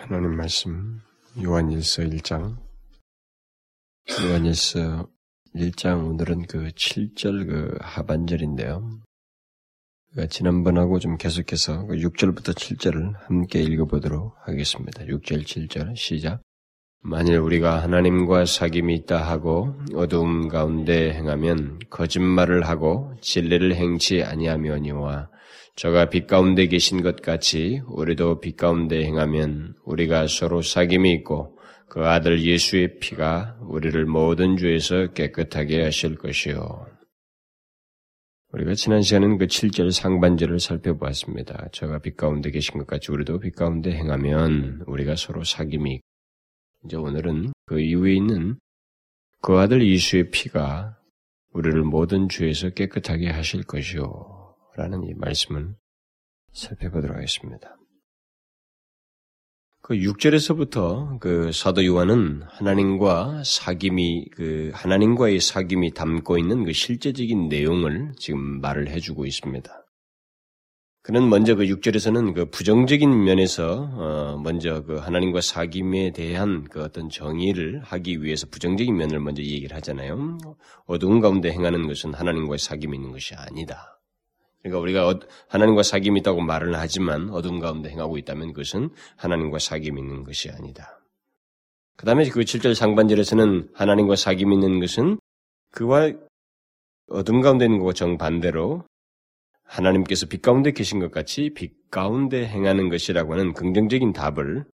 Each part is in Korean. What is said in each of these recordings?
하나님 말씀 요한일서 1장 요한일서 1장 오늘은 그 7절 그 하반절인데요. 그러니까 지난번하고 좀 계속해서 그 6절부터 7절을 함께 읽어보도록 하겠습니다. 6절 7절 시작. 만일 우리가 하나님과 사귐이 있다 하고 어두움 가운데 행하면 거짓말을 하고 진리를 행치 아니하며니와 저가 빛 가운데 계신 것 같이 우리도 빛 가운데 행하면 우리가 서로 사귐이 있고 그 아들 예수의 피가 우리를 모든 죄에서 깨끗하게 하실 것이요. 우리가 지난 시간은 그 7절 상반절을 살펴보았습니다. 저가 빛 가운데 계신 것 같이 우리도 빛 가운데 행하면 우리가 서로 사귐이 있고 이제 오늘은 그 이후에 있는 그 아들 예수의 피가 우리를 모든 죄에서 깨끗하게 하실 것이요. 라는 이 말씀을 살펴보도록 하겠습니다. 그 6절에서부터 그 사도 요한은 하나님과 사귐이 그 하나님과의 사귐이 담고 있는 그 실제적인 내용을 지금 말을 해 주고 있습니다. 그는 먼저 그 6절에서는 그 부정적인 면에서 어 먼저 그 하나님과 사귐에 대한 그 어떤 정의를 하기 위해서 부정적인 면을 먼저 얘기를 하잖아요. 어두운 가운데 행하는 것은 하나님과의 사귐이 있는 것이 아니다. 그러니까 우리가 하나님과 사귐이 있다고 말을 하지만 어둠 가운데 행하고 있다면 그것은 하나님과 사귐이 있는 것이 아니다. 그 다음에 그 7절 상반절에서는 하나님과 사귐이 있는 것은 그와 어둠 가운데 있는 것과 정반대로 하나님께서 빛 가운데 계신 것 같이 빛 가운데 행하는 것이라고 하는 긍정적인 답을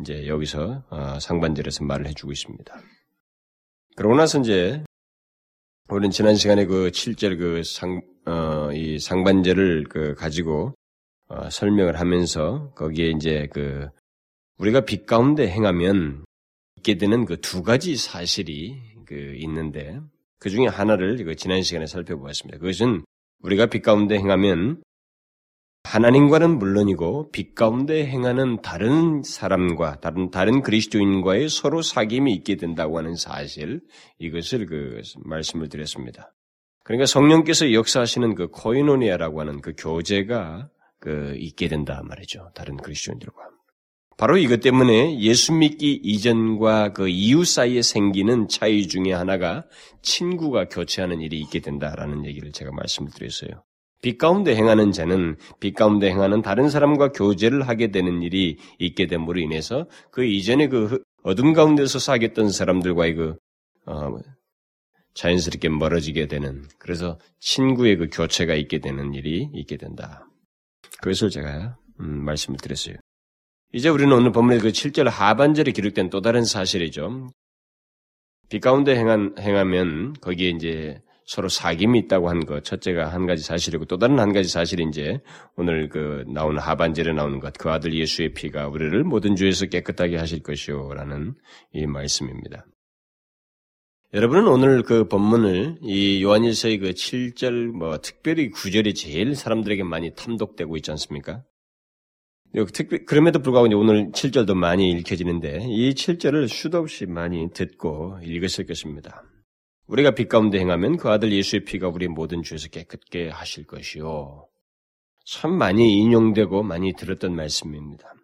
이제 여기서 어, 상반절에서 말을 해주고 있습니다. 그러고 나서 이제 우리는 지난 시간에 그 7절 그 상, 어, 이 상반절을 그 가지고 어, 설명을 하면서 거기에 이제 그 우리가 빛 가운데 행하면 있게 되는 그 두 가지 사실이 그 있는데 그 중에 하나를 그 지난 시간에 살펴보았습니다. 그것은 우리가 빛 가운데 행하면 하나님과는 물론이고 빛 가운데 행하는 다른 사람과 다른 다른 그리스도인과의 서로 사귐이 있게 된다고 하는 사실 이것을 그 말씀을 드렸습니다. 그러니까 성령께서 역사하시는 그 코이노니아라고 하는 그 교제가 그 있게 된다 말이죠. 다른 그리스도인들과. 바로 이것 때문에 예수 믿기 이전과 그 이후 사이에 생기는 차이 중에 하나가 친구가 교체하는 일이 있게 된다라는 얘기를 제가 말씀을 드렸어요. 빛 가운데 행하는 자는 빛 가운데 행하는 다른 사람과 교제를 하게 되는 일이 있게 됨으로 인해서 그 이전에 그 어둠 가운데서 사귀었던 사람들과의 그 어, 자연스럽게 멀어지게 되는 그래서 친구의 그 교체가 있게 되는 일이 있게 된다. 그것을 제가 음, 말씀을 드렸어요. 이제 우리는 오늘 본문의 그 7절 하반절에 기록된 또 다른 사실이죠. 빛 가운데 행한, 행하면 거기에 이제 서로 사귐이 있다고 한 것, 첫째가 한 가지 사실이고 또 다른 한 가지 사실이 이제 오늘 그 나오는 하반절에 나오는 것, 그 아들 예수의 피가 우리를 모든 죄에서 깨끗하게 하실 것이요 라는 이 말씀입니다. 여러분은 오늘 그 본문을 이 요한일서의 그 7절 뭐 특별히 9절이 제일 사람들에게 많이 탐독되고 있지 않습니까? 그럼에도 불구하고 오늘 7절도 많이 읽혀지는데 이 7절을 수도 없이 많이 듣고 읽으실 것입니다. 우리가 빛 가운데 행하면 그 아들 예수의 피가 우리 모든 죄에서 깨끗게 하실 것이요. 참 많이 인용되고 많이 들었던 말씀입니다.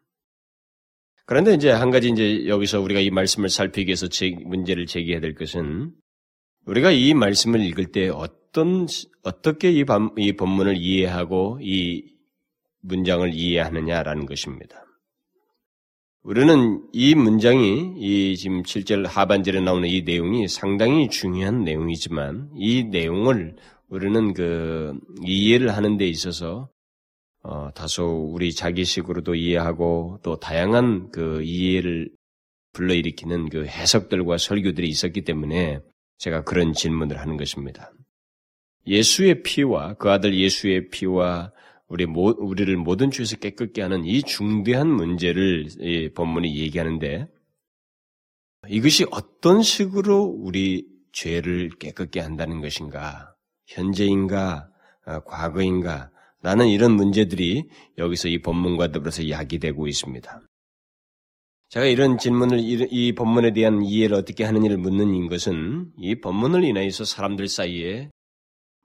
그런데 이제 한 가지 이제 여기서 우리가 이 말씀을 살피기 위해서 제, 문제를 제기해야 될 것은 우리가 이 말씀을 읽을 때 어떤 어떻게 이, 반, 이 본문을 이해하고 이 문장을 이해하느냐라는 것입니다. 우리는 이 문장이 이 지금 7절 하반절에 나오는 이 내용이 상당히 중요한 내용이지만 이 내용을 우리는 그 이해를 하는 데 있어서 어, 다소 우리 자기식으로도 이해하고 또 다양한 그 이해를 불러일으키는 그 해석들과 설교들이 있었기 때문에 제가 그런 질문을 하는 것입니다. 예수의 피와 그 아들 예수의 피와 우리 모, 우리를 모든 죄에서 깨끗게 하는 이 중대한 문제를 이 본문이 얘기하는데 이것이 어떤 식으로 우리 죄를 깨끗게 한다는 것인가? 현재인가? 아, 과거인가? 라는 이런 문제들이 여기서 이 본문과 더불어서 야기되고 있습니다. 제가 이런 질문을 이 본문에 대한 이해를 어떻게 하느냐를 묻는 것은 이 본문을 인하여서 사람들 사이에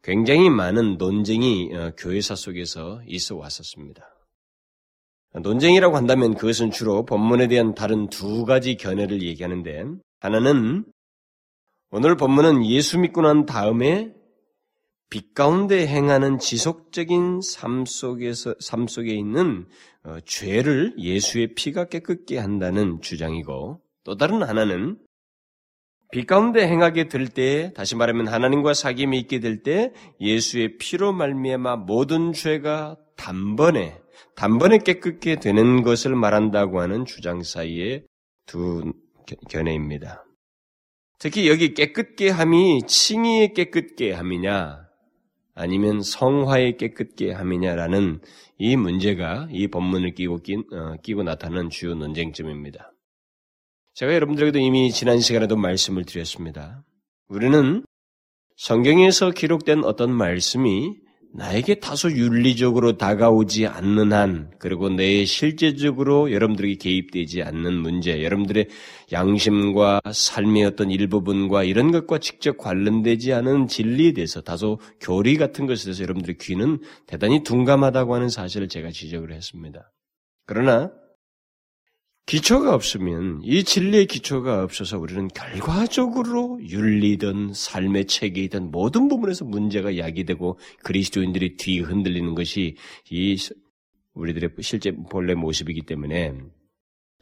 굉장히 많은 논쟁이 어, 교회사 속에서 있어 왔었습니다. 논쟁이라고 한다면 그것은 주로 본문에 대한 다른 두 가지 견해를 얘기하는데 하나는 오늘 본문은 예수 믿고 난 다음에 빛 가운데 행하는 지속적인 삶 속에서 삶 속에 있는 어, 죄를 예수의 피가 깨끗게 한다는 주장이고 또 다른 하나는 빛 가운데 행하게 될 때, 다시 말하면 하나님과 사귐이 있게 될 때 예수의 피로 말미암아 모든 죄가 단번에 단번에 깨끗게 되는 것을 말한다고 하는 주장 사이의 두 견해입니다. 특히 여기 깨끗게 함이 칭의의 깨끗게 함이냐 아니면 성화의 깨끗게 함이냐라는 이 문제가 이 본문을 끼고, 끼, 어, 끼고 나타나는 주요 논쟁점입니다. 제가 여러분들에게도 이미 지난 시간에도 말씀을 드렸습니다. 우리는 성경에서 기록된 어떤 말씀이 나에게 다소 윤리적으로 다가오지 않는 한, 그리고 내 실제적으로 여러분들에게 개입되지 않는 문제, 여러분들의 양심과 삶의 어떤 일부분과 이런 것과 직접 관련되지 않은 진리에 대해서 다소 교리 같은 것에 대해서 여러분들의 귀는 대단히 둔감하다고 하는 사실을 제가 지적을 했습니다. 그러나 기초가 없으면 이 진리의 기초가 없어서 우리는 결과적으로 윤리든 삶의 체계이든 모든 부분에서 문제가 야기되고 그리스도인들이 뒤 흔들리는 것이 이 우리들의 실제 본래 모습이기 때문에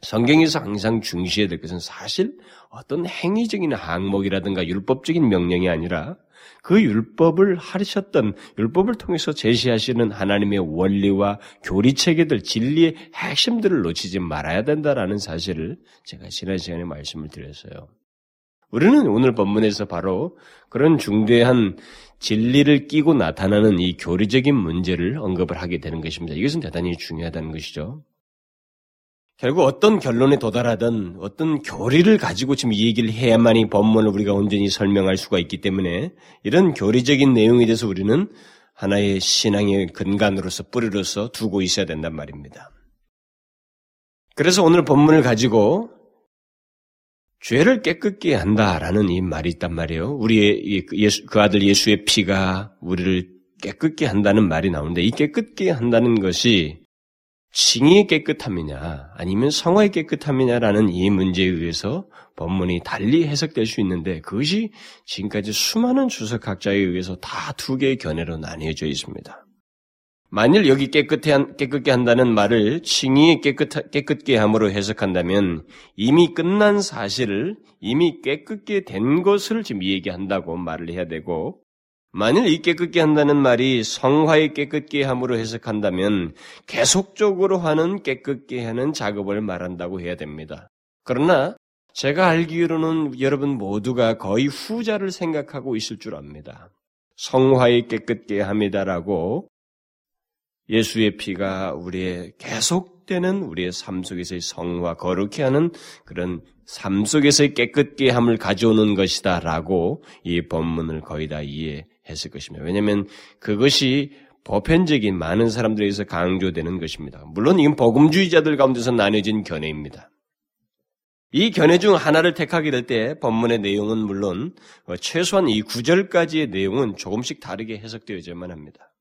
성경에서 항상 중시해야 될 것은 사실 어떤 행위적인 항목이라든가 율법적인 명령이 아니라 그 율법을 하셨던 율법을 통해서 제시하시는 하나님의 원리와 교리 체계들 진리의 핵심들을 놓치지 말아야 된다라는 사실을 제가 지난 시간에 말씀을 드렸어요. 우리는 오늘 본문에서 바로 그런 중대한 진리를 끼고 나타나는 이 교리적인 문제를 언급을 하게 되는 것입니다. 이것은 대단히 중요하다는 것이죠. 결국 어떤 결론에 도달하든 어떤 교리를 가지고 지금 이 얘기를 해야만이 본문을 우리가 온전히 설명할 수가 있기 때문에 이런 교리적인 내용에 대해서 우리는 하나의 신앙의 근간으로서 뿌리로서 두고 있어야 된단 말입니다. 그래서 오늘 본문을 가지고 죄를 깨끗게 한다라는 이 말이 있단 말이에요. 우리의 그 예수, 그 아들 예수의 피가 우리를 깨끗게 한다는 말이 나오는데 이 깨끗게 한다는 것이 징의 깨끗함이냐 아니면 성화의 깨끗함이냐라는 이 문제에 의해서 본문이 달리 해석될 수 있는데 그것이 지금까지 수많은 주석학자에 의해서 다 두 개의 견해로 나뉘어져 있습니다. 만일 여기 깨끗해 깨끗게 한다는 말을 칭의 깨끗, 깨끗게 함으로 해석한다면 이미 끝난 사실을 이미 깨끗게 된 것을 지금 얘기한다고 말을 해야 되고 만일 이 깨끗게 한다는 말이 성화의 깨끗게 함으로 해석한다면 계속적으로 하는 깨끗게 하는 작업을 말한다고 해야 됩니다. 그러나 제가 알기로는 여러분 모두가 거의 후자를 생각하고 있을 줄 압니다. 성화의 깨끗게 합니다라고 예수의 피가 우리의 계속되는 우리의 삶 속에서의 성화 거룩해 하는 그런 삶 속에서의 깨끗게 함을 가져오는 것이다라고 이 본문을 거의 다 이해 했을 것입니다. 왜냐하면 그것이 보편적인 많은 사람들에게서 강조되는 것입니다. 물론 이건 복음주의자들 가운데서 나뉘어진 견해입니다. 이 견해 중 하나를 택하게 될 때 본문의 내용은 물론 최소한 이 구절까지의 내용은 조금씩 다르게 해석되어야만 합니다.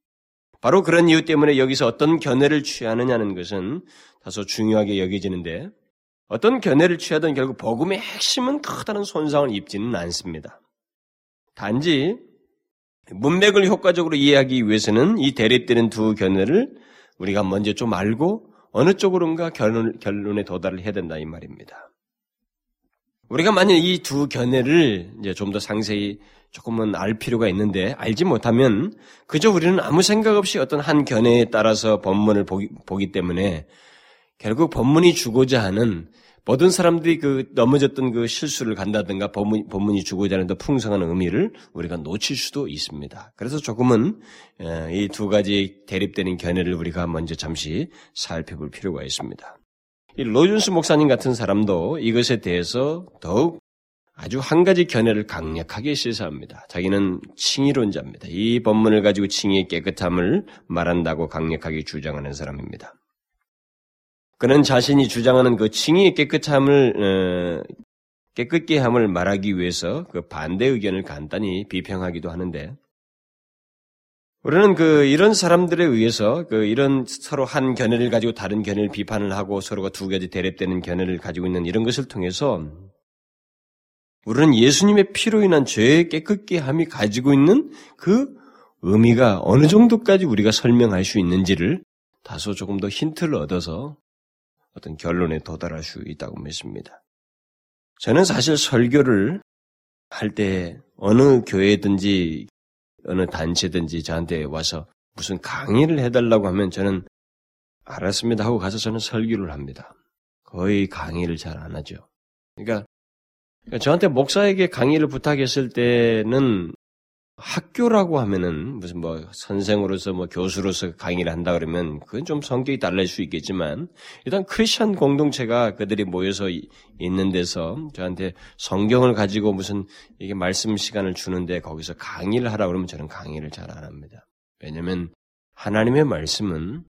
바로 그런 이유 때문에 여기서 어떤 견해를 취하느냐는 것은 다소 중요하게 여겨지는데 어떤 견해를 취하든 결국 복음의 핵심은 커다란 손상을 입지는 않습니다. 단지 문맥을 효과적으로 이해하기 위해서는 이 대립되는 두 견해를 우리가 먼저 좀 알고 어느 쪽으로인가 결론, 결론에 도달을 해야 된다 이 말입니다. 우리가 만약 이 두 견해를 이제 좀 더 상세히 조금은 알 필요가 있는데 알지 못하면 그저 우리는 아무 생각 없이 어떤 한 견해에 따라서 본문을 보기, 보기 때문에 결국 본문이 주고자 하는 모든 사람들이 그 넘어졌던 그 실수를 간다든가 본문, 본문이 주고자 하는 더 풍성한 의미를 우리가 놓칠 수도 있습니다. 그래서 조금은 이 두 가지 대립되는 견해를 우리가 먼저 잠시 살펴볼 필요가 있습니다. 이 로준스 목사님 같은 사람도 이것에 대해서 더욱 아주 한 가지 견해를 강력하게 시사합니다. 자기는 칭의론자입니다. 이 본문을 가지고 칭의의 깨끗함을 말한다고 강력하게 주장하는 사람입니다. 그는 자신이 주장하는 그 칭의의 깨끗함을 어, 깨끗게 함을 말하기 위해서 그 반대 의견을 간단히 비평하기도 하는데 우리는 그 이런 사람들에 의해서 그 이런 서로 한 견해를 가지고 다른 견해를 비판을 하고 서로가 두 가지 대립되는 견해를 가지고 있는 이런 것을 통해서 우리는 예수님의 피로 인한 죄의 깨끗게 함이 가지고 있는 그 의미가 어느 정도까지 우리가 설명할 수 있는지를 다소 조금 더 힌트를 얻어서 어떤 결론에 도달할 수 있다고 믿습니다. 저는 사실 설교를 할 때 어느 교회든지 어느 단체든지 저한테 와서 무슨 강의를 해달라고 하면 저는 알았습니다 하고 가서 저는 설교를 합니다. 거의 강의를 잘 안 하죠. 그러니까, 저한테 목사에게 강의를 부탁했을 때는 학교라고 하면은 무슨 뭐 선생으로서 뭐 교수로서 강의를 한다 그러면 그건 좀 성격이 달라질 수 있겠지만 일단 크리스천 공동체가 그들이 모여서 있는 데서 저한테 성경을 가지고 무슨 이게 말씀 시간을 주는데 거기서 강의를 하라 그러면 저는 강의를 잘 안 합니다. 왜냐면 하나님의 말씀은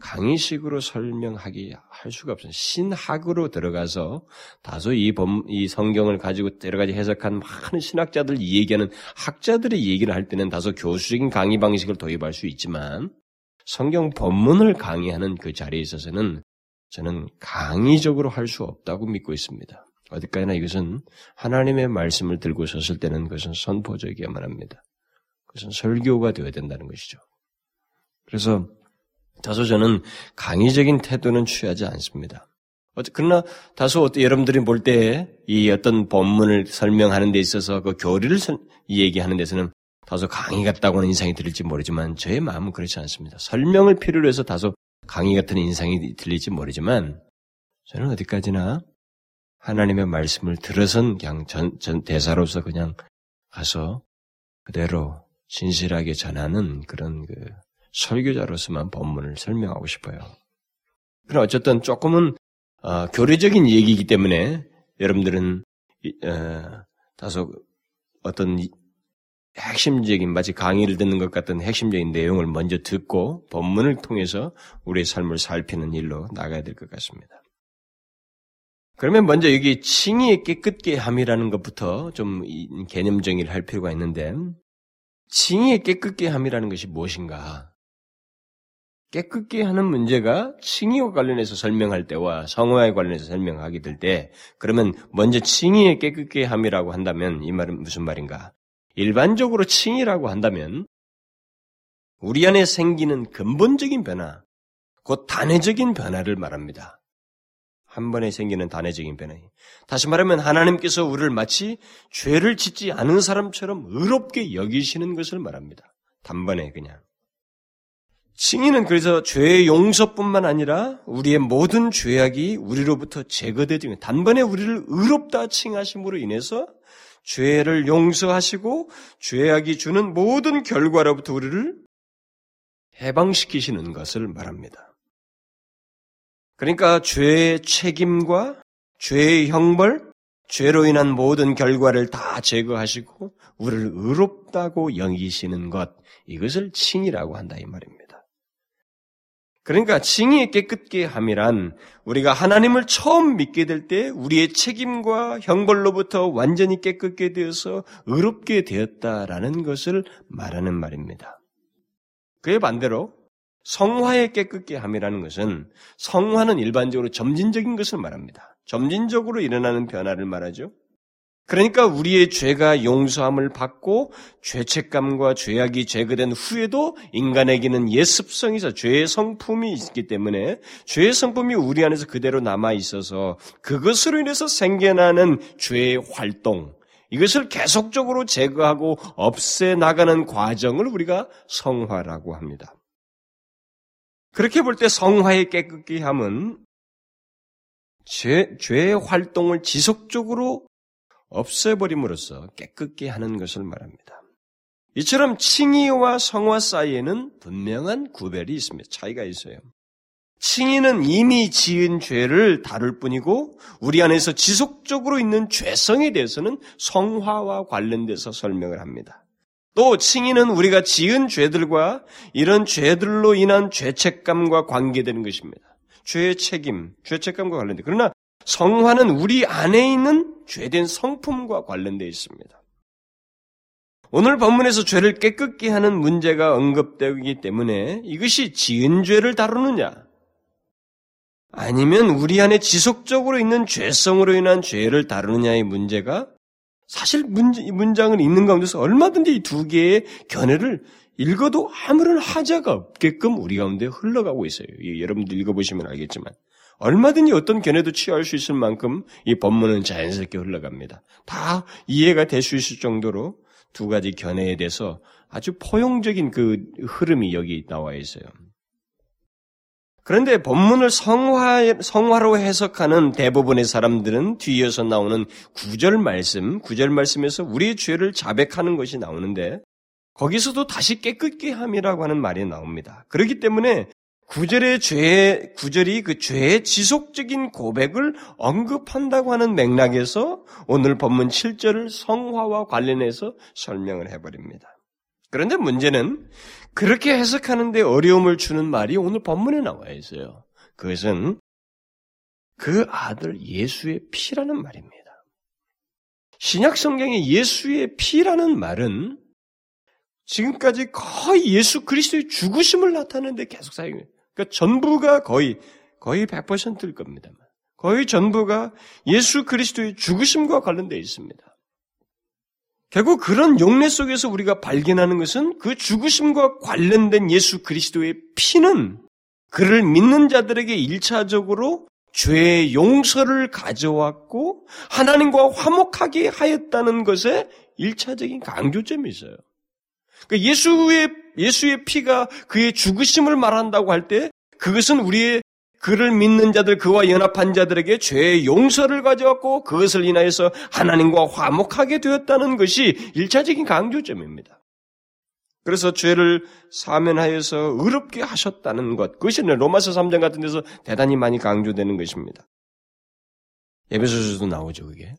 강의식으로 설명하기 할 수가 없어요. 신학으로 들어가서 다소 이, 범, 이 성경을 가지고 여러 가지 해석한 많은 신학자들 얘기하는 학자들의 얘기를 할 때는 다소 교수적인 강의 방식을 도입할 수 있지만 성경 본문을 강의하는 그 자리에 있어서는 저는 강의적으로 할 수 없다고 믿고 있습니다. 어디까지나 이것은 하나님의 말씀을 들고 섰을 때는 그것은 선포적이어야만 합니다. 그것은 설교가 되어야 된다는 것이죠. 그래서 다소 저는 강의적인 태도는 취하지 않습니다. 그러나 다소 여러분들이 볼 때 이 어떤 본문을 설명하는 데 있어서 그 교리를 얘기하는 데서는 다소 강의 같다고 하는 인상이 들릴지 모르지만 저의 마음은 그렇지 않습니다. 설명을 필요로 해서 다소 강의 같은 인상이 들릴지 모르지만 저는 어디까지나 하나님의 말씀을 들어선 그냥 전, 전 대사로서 그냥 가서 그대로 진실하게 전하는 그런 그 설교자로서만 본문을 설명하고 싶어요. 그러나 어쨌든 조금은 어, 교리적인 얘기이기 때문에 여러분들은 어, 다소 어떤 핵심적인 마치 강의를 듣는 것 같은 핵심적인 내용을 먼저 듣고 본문을 통해서 우리의 삶을 살피는 일로 나가야 될 것 같습니다. 그러면 먼저 여기 칭의의 깨끗게 함이라는 것부터 좀 개념 정의를 할 필요가 있는데 칭의의 깨끗게 함이라는 것이 무엇인가? 깨끗게 하는 문제가 칭의와 관련해서 설명할 때와 성화에 관련해서 설명하게 될 때, 그러면 먼저 칭의의 깨끗게 함이라고 한다면 이 말은 무슨 말인가? 일반적으로 칭의라고 한다면 우리 안에 생기는 근본적인 변화, 곧 단회적인 변화를 말합니다. 한 번에 생기는 단회적인 변화. 다시 말하면 하나님께서 우리를 마치 죄를 짓지 않은 사람처럼 의롭게 여기시는 것을 말합니다. 단번에 그냥. 칭의는 그래서 죄의 용서뿐만 아니라 우리의 모든 죄악이 우리로부터 제거되지 단번에 우리를 의롭다 칭하심으로 인해서 죄를 용서하시고 죄악이 주는 모든 결과로부터 우리를 해방시키시는 것을 말합니다. 그러니까 죄의 책임과 죄의 형벌, 죄로 인한 모든 결과를 다 제거하시고 우리를 의롭다고 여기시는 것, 이것을 칭이라고 한다 이 말입니다. 그러니까 칭의 깨끗게 함이란 우리가 하나님을 처음 믿게 될 때 우리의 책임과 형벌로부터 완전히 깨끗게 되어서 의롭게 되었다라는 것을 말하는 말입니다. 그에 반대로 성화의 깨끗게 함이라는 것은 성화는 일반적으로 점진적인 것을 말합니다. 점진적으로 일어나는 변화를 말하죠. 그러니까 우리의 죄가 용서함을 받고 죄책감과 죄악이 제거된 후에도 인간에게는 예습성이 있어 죄의 성품이 있기 때문에 죄의 성품이 우리 안에서 그대로 남아 있어서 그것으로 인해서 생겨나는 죄의 활동 이것을 계속적으로 제거하고 없애 나가는 과정을 우리가 성화라고 합니다. 그렇게 볼 때 성화의 깨끗게 함은 죄, 죄의 활동을 지속적으로 없애버림으로써 깨끗게 하는 것을 말합니다. 이처럼 칭의와 성화 사이에는 분명한 구별이 있습니다. 차이가 있어요. 칭의는 이미 지은 죄를 다룰 뿐이고 우리 안에서 지속적으로 있는 죄성에 대해서는 성화와 관련돼서 설명을 합니다. 또 칭의는 우리가 지은 죄들과 이런 죄들로 인한 죄책감과 관계되는 것입니다. 죄의 책임, 죄책감과 관련돼. 그러나 성화는 우리 안에 있는 죄된 성품과 관련되어 있습니다. 오늘 본문에서 죄를 깨끗게 하는 문제가 언급되기 때문에 이것이 지은 죄를 다루느냐? 아니면 우리 안에 지속적으로 있는 죄성으로 인한 죄를 다루느냐의 문제가 사실 문장을 읽는 가운데서 얼마든지 이 두 개의 견해를 읽어도 아무런 하자가 없게끔 우리 가운데 흘러가고 있어요. 여러분들 읽어보시면 알겠지만 얼마든지 어떤 견해도 취할 수 있을 만큼 이 본문은 자연스럽게 흘러갑니다. 다 이해가 될 수 있을 정도로 두 가지 견해에 대해서 아주 포용적인 그 흐름이 여기 나와 있어요. 그런데 본문을 성화, 성화로 해석하는 대부분의 사람들은 뒤에서 나오는 구절 말씀, 구절 말씀에서 우리의 죄를 자백하는 것이 나오는데 거기서도 다시 깨끗게 함이라고 하는 말이 나옵니다. 그렇기 때문에 구절의 죄, 구절이 그 죄의 지속적인 고백을 언급한다고 하는 맥락에서 오늘 본문 7절을 성화와 관련해서 설명을 해버립니다. 그런데 문제는 그렇게 해석하는데 어려움을 주는 말이 오늘 본문에 나와 있어요. 그것은 그 아들 예수의 피라는 말입니다. 신약 성경에 예수의 피라는 말은 지금까지 거의 예수 그리스도의 죽으심을 나타내는데 계속 사용해요. 그러니까 전부가 거의 거의 100%일 겁니다. 거의 전부가 예수 그리스도의 죽으심과 관련되어 있습니다. 결국 그런 용례 속에서 우리가 발견하는 것은 그 죽으심과 관련된 예수 그리스도의 피는 그를 믿는 자들에게 일차적으로 죄의 용서를 가져왔고 하나님과 화목하게 하였다는 것에 일차적인 강조점이 있어요. 그러니까 예수의 예수의 피가 그의 죽으심을 말한다고 할 때 그것은 우리의 그를 믿는 자들, 그와 연합한 자들에게 죄의 용서를 가져왔고 그것을 인하여서 하나님과 화목하게 되었다는 것이 일차적인 강조점입니다. 그래서 죄를 사면하여서 의롭게 하셨다는 것, 그것이 로마서 3장 같은 데서 대단히 많이 강조되는 것입니다. 예배소서도 나오죠, 그게.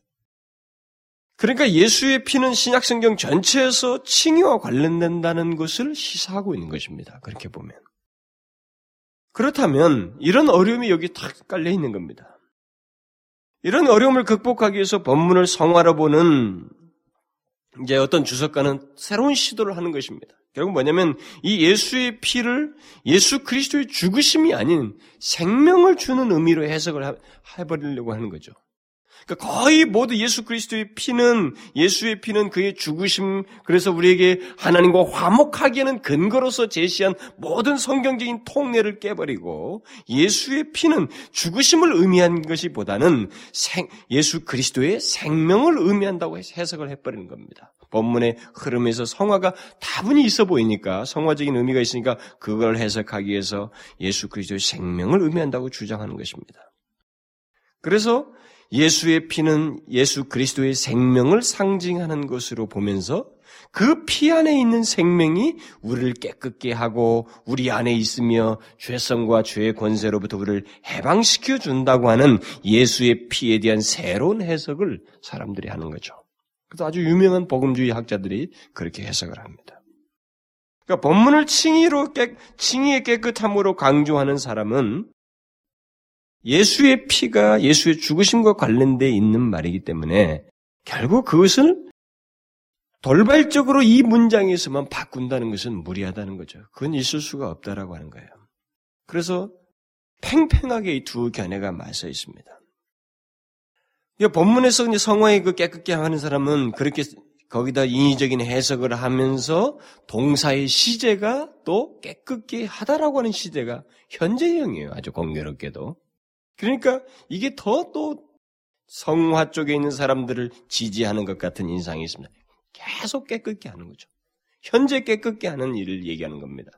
그러니까 예수의 피는 신약 성경 전체에서 칭의와 관련된다는 것을 시사하고 있는 것입니다. 그렇게 보면. 그렇다면 이런 어려움이 여기 탁 깔려 있는 겁니다. 이런 어려움을 극복하기 위해서 본문을 성화로 보는 이제 어떤 주석가는 새로운 시도를 하는 것입니다. 결국 뭐냐면 이 예수의 피를 예수 그리스도의 죽으심이 아닌 생명을 주는 의미로 해석을 해버리려고 하는 거죠. 그러니까 거의 모두 예수 그리스도의 피는 예수의 피는 그의 죽으심 그래서 우리에게 하나님과 화목하기에는 근거로서 제시한 모든 성경적인 통례를 깨버리고 예수의 피는 죽으심을 의미한 것이보다는 생, 예수 그리스도의 생명을 의미한다고 해석을 해버리는 겁니다. 본문의 흐름에서 성화가 다분히 있어 보이니까 성화적인 의미가 있으니까 그걸 해석하기 위해서 예수 그리스도의 생명을 의미한다고 주장하는 것입니다. 그래서 예수의 피는 예수 그리스도의 생명을 상징하는 것으로 보면서 그 피 안에 있는 생명이 우리를 깨끗게 하고 우리 안에 있으며 죄성과 죄의 권세로부터 우리를 해방시켜 준다고 하는 예수의 피에 대한 새로운 해석을 사람들이 하는 거죠. 그래서 아주 유명한 복음주의 학자들이 그렇게 해석을 합니다. 그러니까 본문을 칭의로 깨, 칭의의 깨끗함으로 강조하는 사람은 예수의 피가 예수의 죽으심과 관련돼 있는 말이기 때문에 결국 그것을 돌발적으로 이 문장에서만 바꾼다는 것은 무리하다는 거죠. 그건 있을 수가 없다라고 하는 거예요. 그래서 팽팽하게 이 두 견해가 맞서 있습니다. 본문에서 이제 성화의 그 깨끗게 하는 사람은 그렇게 거기다 인위적인 해석을 하면서 동사의 시제가 또 깨끗게 하다라고 하는 시제가 현재형이에요. 아주 공교롭게도. 그러니까 이게 더 또 성화 쪽에 있는 사람들을 지지하는 것 같은 인상이 있습니다. 계속 깨끗게 하는 거죠. 현재 깨끗게 하는 일을 얘기하는 겁니다.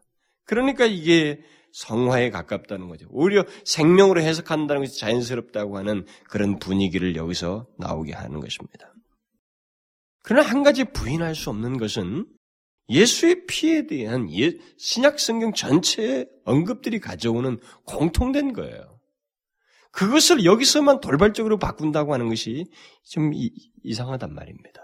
그러니까 이게 성화에 가깝다는 거죠. 오히려 생명으로 해석한다는 것이 자연스럽다고 하는 그런 분위기를 여기서 나오게 하는 것입니다. 그러나 한 가지 부인할 수 없는 것은 예수의 피에 대한 신약 성경 전체의 언급들이 가져오는 공통된 거예요. 그것을 여기서만 돌발적으로 바꾼다고 하는 것이 좀 이, 상하단 말입니다.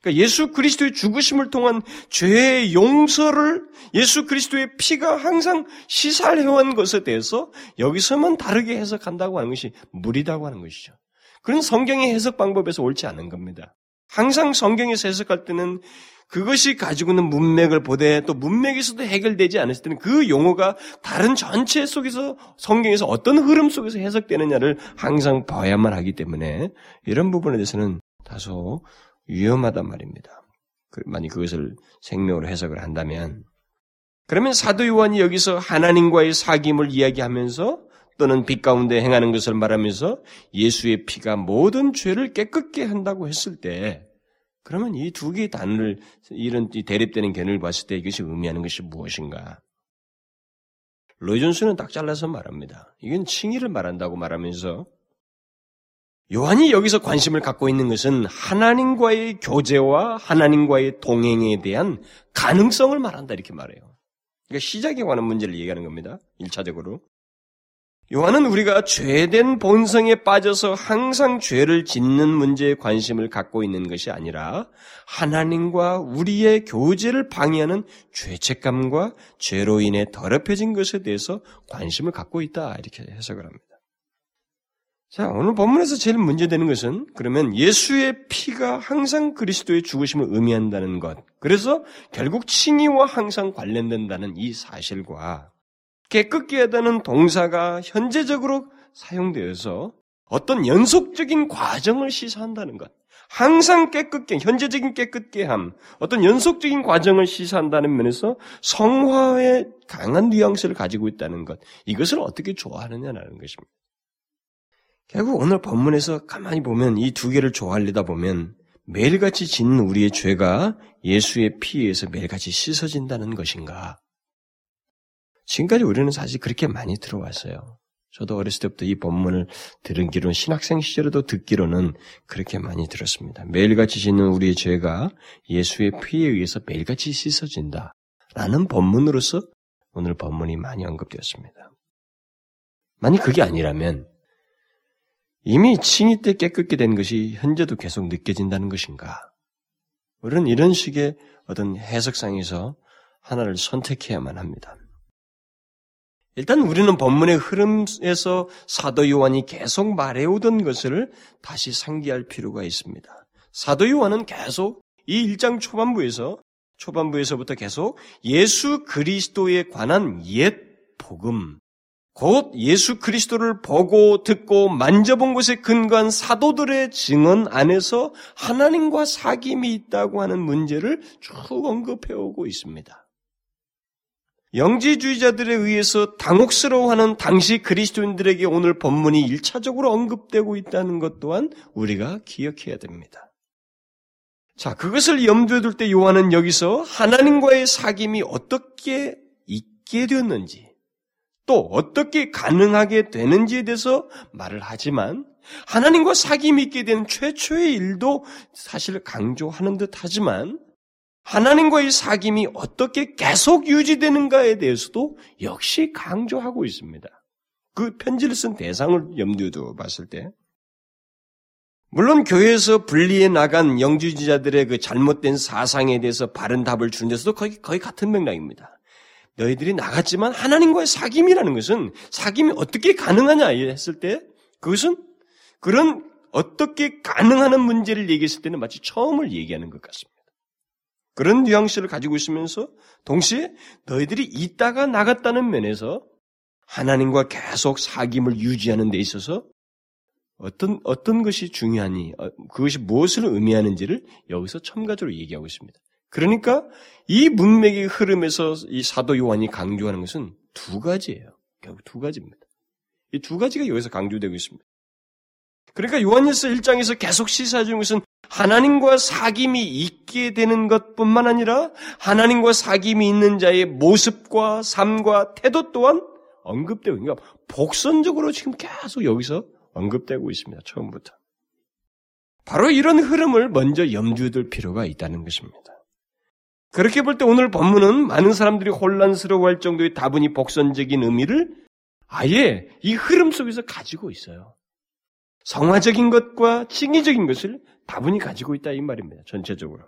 그러니까 예수 그리스도의 죽으심을 통한 죄의 용서를 예수 그리스도의 피가 항상 시살해온 것에 대해서 여기서만 다르게 해석한다고 하는 것이 무리다고 하는 것이죠. 그런 성경의 해석 방법에서 옳지 않은 겁니다. 항상 성경에서 해석할 때는 그것이 가지고 있는 문맥을 보되 또 문맥에서도 해결되지 않았을 때는 그 용어가 다른 전체 속에서 성경에서 어떤 흐름 속에서 해석되느냐를 항상 봐야만 하기 때문에 이런 부분에 대해서는 다소 위험하단 말입니다. 그, 만약 그것을 생명으로 해석을 한다면 그러면 사도 요한이 여기서 하나님과의 사귐을 이야기하면서 또는 빛 가운데 행하는 것을 말하면서 예수의 피가 모든 죄를 깨끗게 한다고 했을 때 그러면 이 두 개의 단어를 이런 대립되는 견해를 봤을 때 이것이 의미하는 것이 무엇인가? 로이존스는 딱 잘라서 말합니다. 이건 칭의를 말한다고 말하면서 요한이 여기서 관심을 갖고 있는 것은 하나님과의 교제와 하나님과의 동행에 대한 가능성을 말한다 이렇게 말해요. 그러니까 시작에 관한 문제를 얘기하는 겁니다. 1차적으로. 요한은 우리가 죄된 본성에 빠져서 항상 죄를 짓는 문제에 관심을 갖고 있는 것이 아니라 하나님과 우리의 교제를 방해하는 죄책감과 죄로 인해 더럽혀진 것에 대해서 관심을 갖고 있다. 이렇게 해석을 합니다. 자, 오늘 본문에서 제일 문제되는 것은 그러면 예수의 피가 항상 그리스도의 죽으심을 의미한다는 것. 그래서 결국 칭의와 항상 관련된다는 이 사실과 깨끗게 하다는 동사가 현재적으로 사용되어서 어떤 연속적인 과정을 시사한다는 것. 항상 깨끗게, 현재적인 깨끗게함, 어떤 연속적인 과정을 시사한다는 면에서 성화의 강한 뉘앙스를 가지고 있다는 것. 이것을 어떻게 좋아하느냐라는 것입니다. 결국 오늘 본문에서 가만히 보면 이 두 개를 좋아하려다 보면 매일같이 짓는 우리의 죄가 예수의 피에서 매일같이 씻어진다는 것인가? 지금까지 우리는 사실 그렇게 많이 들어왔어요. 저도 어렸을 때부터 이 본문을 들은 기로는 신학생 시절에도 듣기로는 그렇게 많이 들었습니다. 매일같이 짓는 우리의 죄가 예수의 피에 의해서 매일같이 씻어진다. 라는 본문으로서 오늘 본문이 많이 언급되었습니다. 만약 그게 아니라면 이미 칭의 때 깨끗게 된 것이 현재도 계속 느껴진다는 것인가? 우리는 이런 식의 어떤 해석상에서 하나를 선택해야만 합니다. 일단 우리는 본문의 흐름에서 사도 요한이 계속 말해오던 것을 다시 상기할 필요가 있습니다. 사도 요한은 계속 이 1장 초반부에서 초반부에서부터 계속 예수 그리스도에 관한 옛 복음, 곧 예수 그리스도를 보고 듣고 만져본 것에 근거한 사도들의 증언 안에서 하나님과 사귐이 있다고 하는 문제를 쭉 언급해 오고 있습니다. 영지주의자들에 의해서 당혹스러워하는 당시 그리스도인들에게 오늘 본문이 일차적으로 언급되고 있다는 것 또한 우리가 기억해야 됩니다. 자, 그것을 염두에 둘 때 요한은 여기서 하나님과의 사귐이 어떻게 있게 되었는지, 또 어떻게 가능하게 되는지에 대해서 말을 하지만, 하나님과 사귐이 있게 된 최초의 일도 사실 강조하는 듯 하지만, 하나님과의 사귐이 어떻게 계속 유지되는가에 대해서도 역시 강조하고 있습니다. 그 편지를 쓴 대상을 염두에 두어 봤을 때, 물론 교회에서 분리해 나간 영주지자들의 그 잘못된 사상에 대해서 바른 답을 주는 데서도 거의, 거의 같은 맥락입니다. 너희들이 나갔지만 하나님과의 사귐이라는 것은 사귐이 어떻게 가능하냐 했을 때 그것은 그런 어떻게 가능하는 문제를 얘기했을 때는 마치 처음을 얘기하는 것 같습니다. 그런 뉘앙스를 가지고 있으면서 동시에 너희들이 있다가 나갔다는 면에서 하나님과 계속 사귐을 유지하는 데 있어서 어떤 어떤 것이 중요하니 어, 그것이 무엇을 의미하는지를 여기서 첨가적으로 얘기하고 있습니다. 그러니까 이 문맥의 흐름에서 이 사도 요한이 강조하는 것은 두 가지예요. 결국 두 가지입니다. 이 두 가지가 여기서 강조되고 있습니다. 그러니까 요한일서 1장에서 계속 시사해 주는 것은 하나님과 사귐이 있게 되는 것뿐만 아니라 하나님과 사귐이 있는 자의 모습과 삶과 태도 또한 언급되고 그러니까 복선적으로 지금 계속 여기서 언급되고 있습니다. 처음부터. 바로 이런 흐름을 먼저 염두에 둘 필요가 있다는 것입니다. 그렇게 볼 때 오늘 본문은 많은 사람들이 혼란스러워할 정도의 다분히 복선적인 의미를 아예 이 흐름 속에서 가지고 있어요. 성화적인 것과 칭의적인 것을 다분히 가지고 있다 이 말입니다. 전체적으로.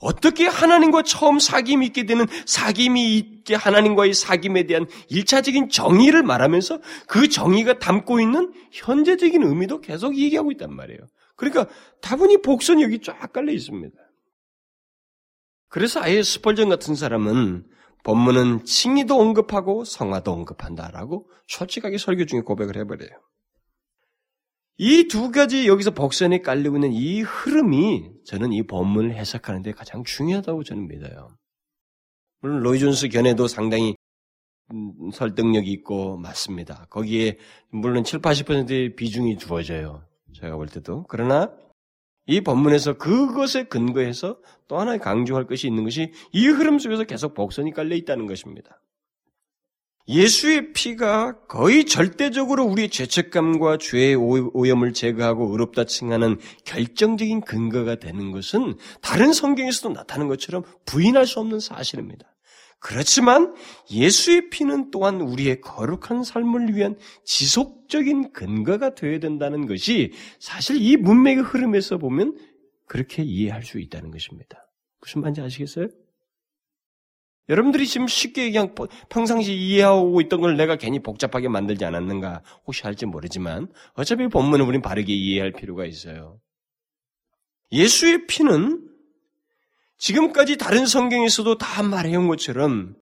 어떻게 하나님과 처음 사귐이 있게 되는 사귐이 있게 하나님과의 사귐에 대한 일차적인 정의를 말하면서 그 정의가 담고 있는 현재적인 의미도 계속 얘기하고 있단 말이에요. 그러니까 다분히 복선이 여기 쫙 깔려 있습니다. 그래서 아예 스펄전 같은 사람은 본문은 칭의도 언급하고 성화도 언급한다라고 솔직하게 설교 중에 고백을 해버려요. 이 두 가지 여기서 복선에 깔리고 있는 이 흐름이 저는 이 본문을 해석하는데 가장 중요하다고 저는 믿어요. 물론 로이 존스 견해도 상당히 음, 설득력이 있고 맞습니다. 거기에 물론 7, 80%의 비중이 두어져요. 제가 볼 때도. 그러나 이 본문에서 그것에 근거해서 또 하나 강조할 것이 있는 것이 이 흐름 속에서 계속 복선이 깔려 있다는 것입니다. 예수의 피가 거의 절대적으로 우리의 죄책감과 죄의 오염을 제거하고 의롭다 칭하는 결정적인 근거가 되는 것은 다른 성경에서도 나타나는 것처럼 부인할 수 없는 사실입니다. 그렇지만 예수의 피는 또한 우리의 거룩한 삶을 위한 지속적인 근거가 되어야 된다는 것이 사실 이 문맥의 흐름에서 보면 그렇게 이해할 수 있다는 것입니다. 무슨 말인지 아시겠어요? 여러분들이 지금 쉽게 그냥 평상시 이해하고 있던 걸 내가 괜히 복잡하게 만들지 않았는가 혹시 할지 모르지만 어차피 본문은 우린 바르게 이해할 필요가 있어요. 예수의 피는 지금까지 다른 성경에서도 다 말해온 것처럼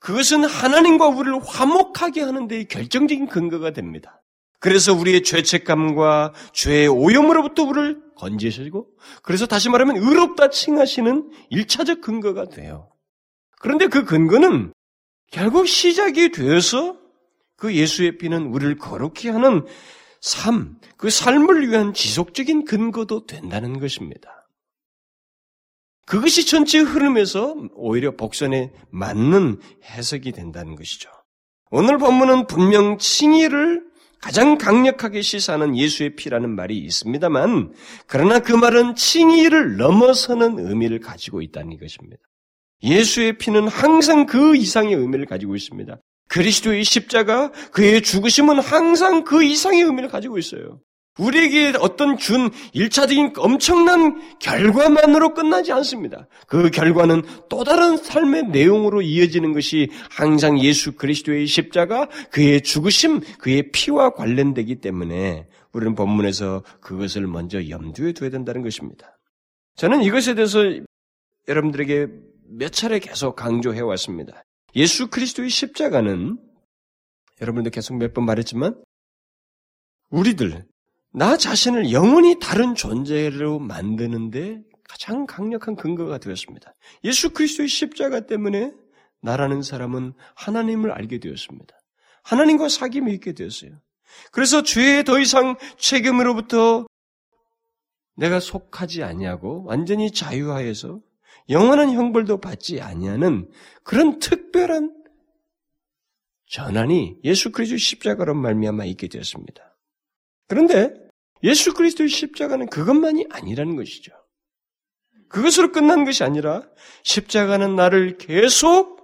그것은 하나님과 우리를 화목하게 하는 데 결정적인 근거가 됩니다. 그래서 우리의 죄책감과 죄의 오염으로부터 우리를 건지시고 그래서 다시 말하면 의롭다 칭하시는 일차적 근거가 돼요. 그런데 그 근거는 결국 시작이 되어서 그 예수의 피는 우리를 거룩히 하는 삶, 그 삶을 위한 지속적인 근거도 된다는 것입니다. 그것이 전체 흐름에서 오히려 복선에 맞는 해석이 된다는 것이죠. 오늘 본문은 분명 칭의를 가장 강력하게 시사하는 예수의 피라는 말이 있습니다만, 그러나 그 말은 칭의를 넘어서는 의미를 가지고 있다는 것입니다. 예수의 피는 항상 그 이상의 의미를 가지고 있습니다. 그리스도의 십자가, 그의 죽으심은 항상 그 이상의 의미를 가지고 있어요. 우리에게 어떤 준 1차적인 엄청난 결과만으로 끝나지 않습니다. 그 결과는 또 다른 삶의 내용으로 이어지는 것이 항상 예수 그리스도의 십자가, 그의 죽으심, 그의 피와 관련되기 때문에 우리는 본문에서 그것을 먼저 염두에 둬야 된다는 것입니다. 저는 이것에 대해서 여러분들에게 몇 차례 계속 강조해 왔습니다. 예수 그리스도의 십자가는 여러분도 계속 몇 번 말했지만 우리들 나 자신을 영원히 다른 존재로 만드는데 가장 강력한 근거가 되었습니다. 예수 그리스도의 십자가 때문에 나라는 사람은 하나님을 알게 되었습니다. 하나님과 사귐이 있게 되었어요. 그래서 죄에 더 이상 책임으로부터 내가 속하지 아니하고 완전히 자유하여서 영원한 형벌도 받지 아니하는 그런 특별한 전환이 예수 그리스도 십자가로 말미암아 있게 되었습니다. 그런데 예수 그리스도의 십자가는 그것만이 아니라는 것이죠. 그것으로 끝난 것이 아니라 십자가는 나를 계속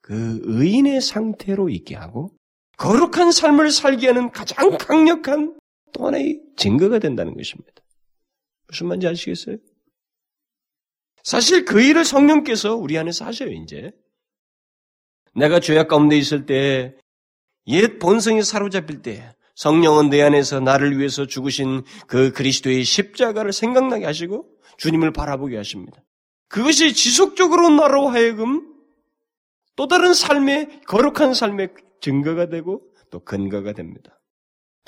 그 의인의 상태로 있게 하고 거룩한 삶을 살게 하는 가장 강력한 또 하나의 증거가 된다는 것입니다. 무슨 말인지 아시겠어요? 사실 그 일을 성령께서 우리 안에서 하셔요, 이제. 내가 죄악 가운데 있을 때, 옛 본성이 사로잡힐 때, 성령은 내 안에서 나를 위해서 죽으신 그 그리스도의 십자가를 생각나게 하시고, 주님을 바라보게 하십니다. 그것이 지속적으로 나로 하여금 또 다른 삶의, 거룩한 삶의 증거가 되고 또 근거가 됩니다.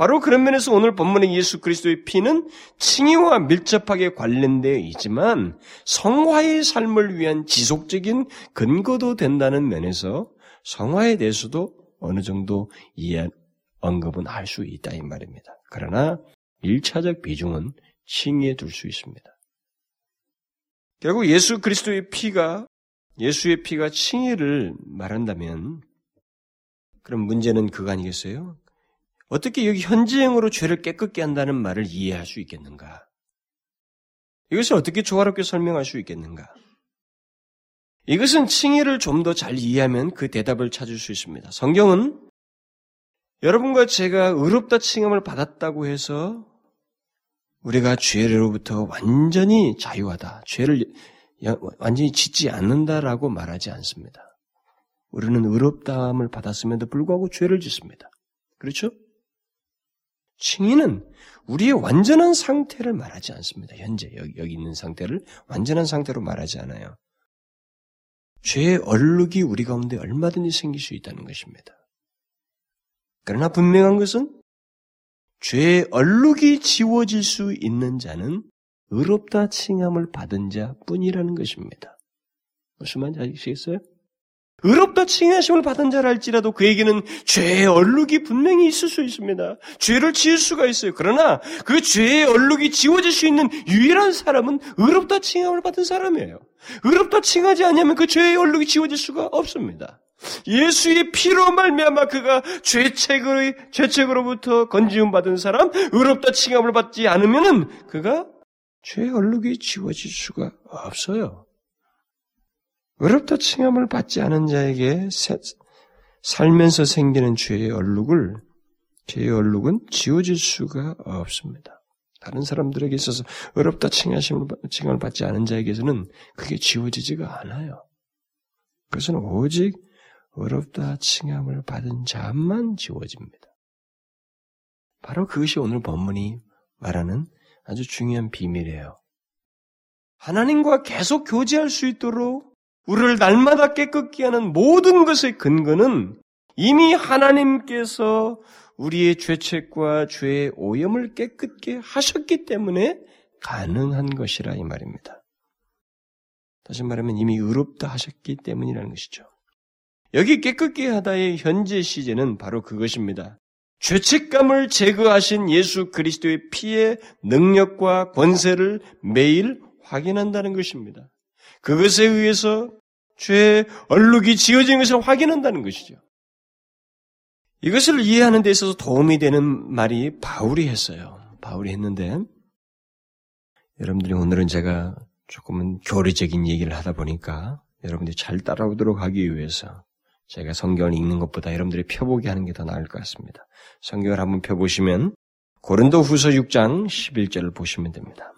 바로 그런 면에서 오늘 본문의 예수 그리스도의 피는 칭의와 밀접하게 관련되어 있지만 성화의 삶을 위한 지속적인 근거도 된다는 면에서 성화에 대해서도 어느 정도 이해 언급은 할 수 있다 이 말입니다. 그러나 1차적 비중은 칭의에 둘 수 있습니다. 결국 예수 그리스도의 피가 예수의 피가 칭의를 말한다면 그럼 문제는 그거 아니겠어요? 어떻게 여기 현지형으로 죄를 깨끗게 한다는 말을 이해할 수 있겠는가? 이것을 어떻게 조화롭게 설명할 수 있겠는가? 이것은 칭의를 좀 더 잘 이해하면 그 대답을 찾을 수 있습니다. 성경은 여러분과 제가 의롭다 칭함을 받았다고 해서 우리가 죄로부터 완전히 자유하다, 죄를 완전히 짓지 않는다라고 말하지 않습니다. 우리는 의롭다함을 받았음에도 불구하고 죄를 짓습니다. 그렇죠? 칭의는 우리의 완전한 상태를 말하지 않습니다. 현재 여기, 여기 있는 상태를 완전한 상태로 말하지 않아요. 죄의 얼룩이 우리 가운데 얼마든지 생길 수 있다는 것입니다. 그러나 분명한 것은 죄의 얼룩이 지워질 수 있는 자는 의롭다 칭함을 받은 자 뿐이라는 것입니다. 무슨 말인지 아시겠어요? 의롭다 칭하심을 받은 자랄지라도 그에게는 죄의 얼룩이 분명히 있을 수 있습니다. 죄를 지을 수가 있어요. 그러나 그 죄의 얼룩이 지워질 수 있는 유일한 사람은 의롭다 칭함을 받은 사람이에요. 의롭다 칭하지 않으면 그 죄의 얼룩이 지워질 수가 없습니다. 예수의 피로 말미암아 그가 죄책의 죄책으로부터 건지움 받은 사람, 의롭다 칭함을 받지 않으면은 그가 죄의 얼룩이 지워질 수가 없어요. 의롭다 칭함을 받지 않은 자에게 살면서 생기는 죄의 얼룩을 죄의 얼룩은 지워질 수가 없습니다. 다른 사람들에게 있어서 의롭다 칭하심을 칭함을 받지 않은 자에게서는 그게 지워지지가 않아요. 그것은 오직 의롭다 칭함을 받은 자만 지워집니다. 바로 그것이 오늘 본문이 말하는 아주 중요한 비밀이에요. 하나님과 계속 교제할 수 있도록 우리를 날마다 깨끗게 하는 모든 것의 근거는 이미 하나님께서 우리의 죄책과 죄의 오염을 깨끗게 하셨기 때문에 가능한 것이라 이 말입니다. 다시 말하면 이미 의롭다 하셨기 때문이라는 것이죠. 여기 깨끗게 하다의 현재 시제는 바로 그것입니다. 죄책감을 제거하신 예수 그리스도의 피의 능력과 권세를 매일 확인한다는 것입니다. 그것에 의해서 죄의 얼룩이 지어진 것을 확인한다는 것이죠. 이것을 이해하는 데 있어서 도움이 되는 말이 바울이 했어요. 바울이 했는데, 여러분들이 오늘은 제가 조금은 교리적인 얘기를 하다 보니까 여러분들이 잘 따라오도록 하기 위해서 제가 성경을 읽는 것보다 여러분들이 펴보게 하는 게 더 나을 것 같습니다. 성경을 한번 펴보시면 고린도 후서 6장 11절을 보시면 됩니다.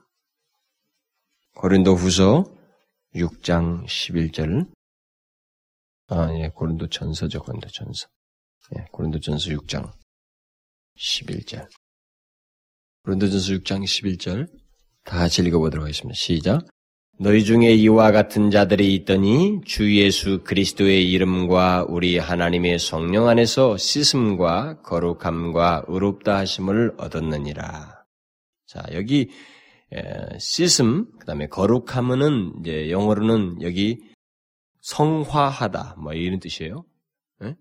고린도 후서 6장 11절. 아, 예, 고린도 전서죠, 고린도 전서. 예, 고린도 전서 6장 11절. 고린도 전서 6장 11절. 다 같이 읽어보도록 하겠습니다. 시작. 너희 중에 이와 같은 자들이 있더니 주 예수 그리스도의 이름과 우리 하나님의 성령 안에서 씻음과 거룩함과 의롭다 하심을 얻었느니라. 자, 여기 씻음, 그 다음에 거룩함은 이제 영어로는 여기 성화하다 뭐 이런 뜻이에요. 예?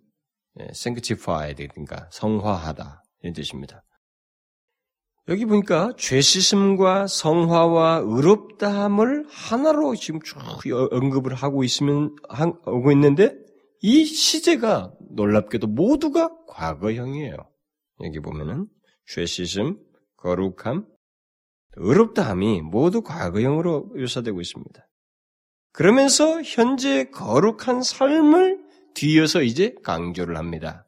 sanctified 그러니까 성화하다 이런 뜻입니다. 여기 보니까 죄 씻음과 성화와 의롭다함을 하나로 지금 쭉 언급을 하고 있으면 하고 있는데 이 시제가 놀랍게도 모두가 과거형이에요. 여기 보면은 죄 씻음, 거룩함, 의롭다함이 모두 과거형으로 묘사되고 있습니다. 그러면서 현재 거룩한 삶을 뒤어서 이제 강조를 합니다.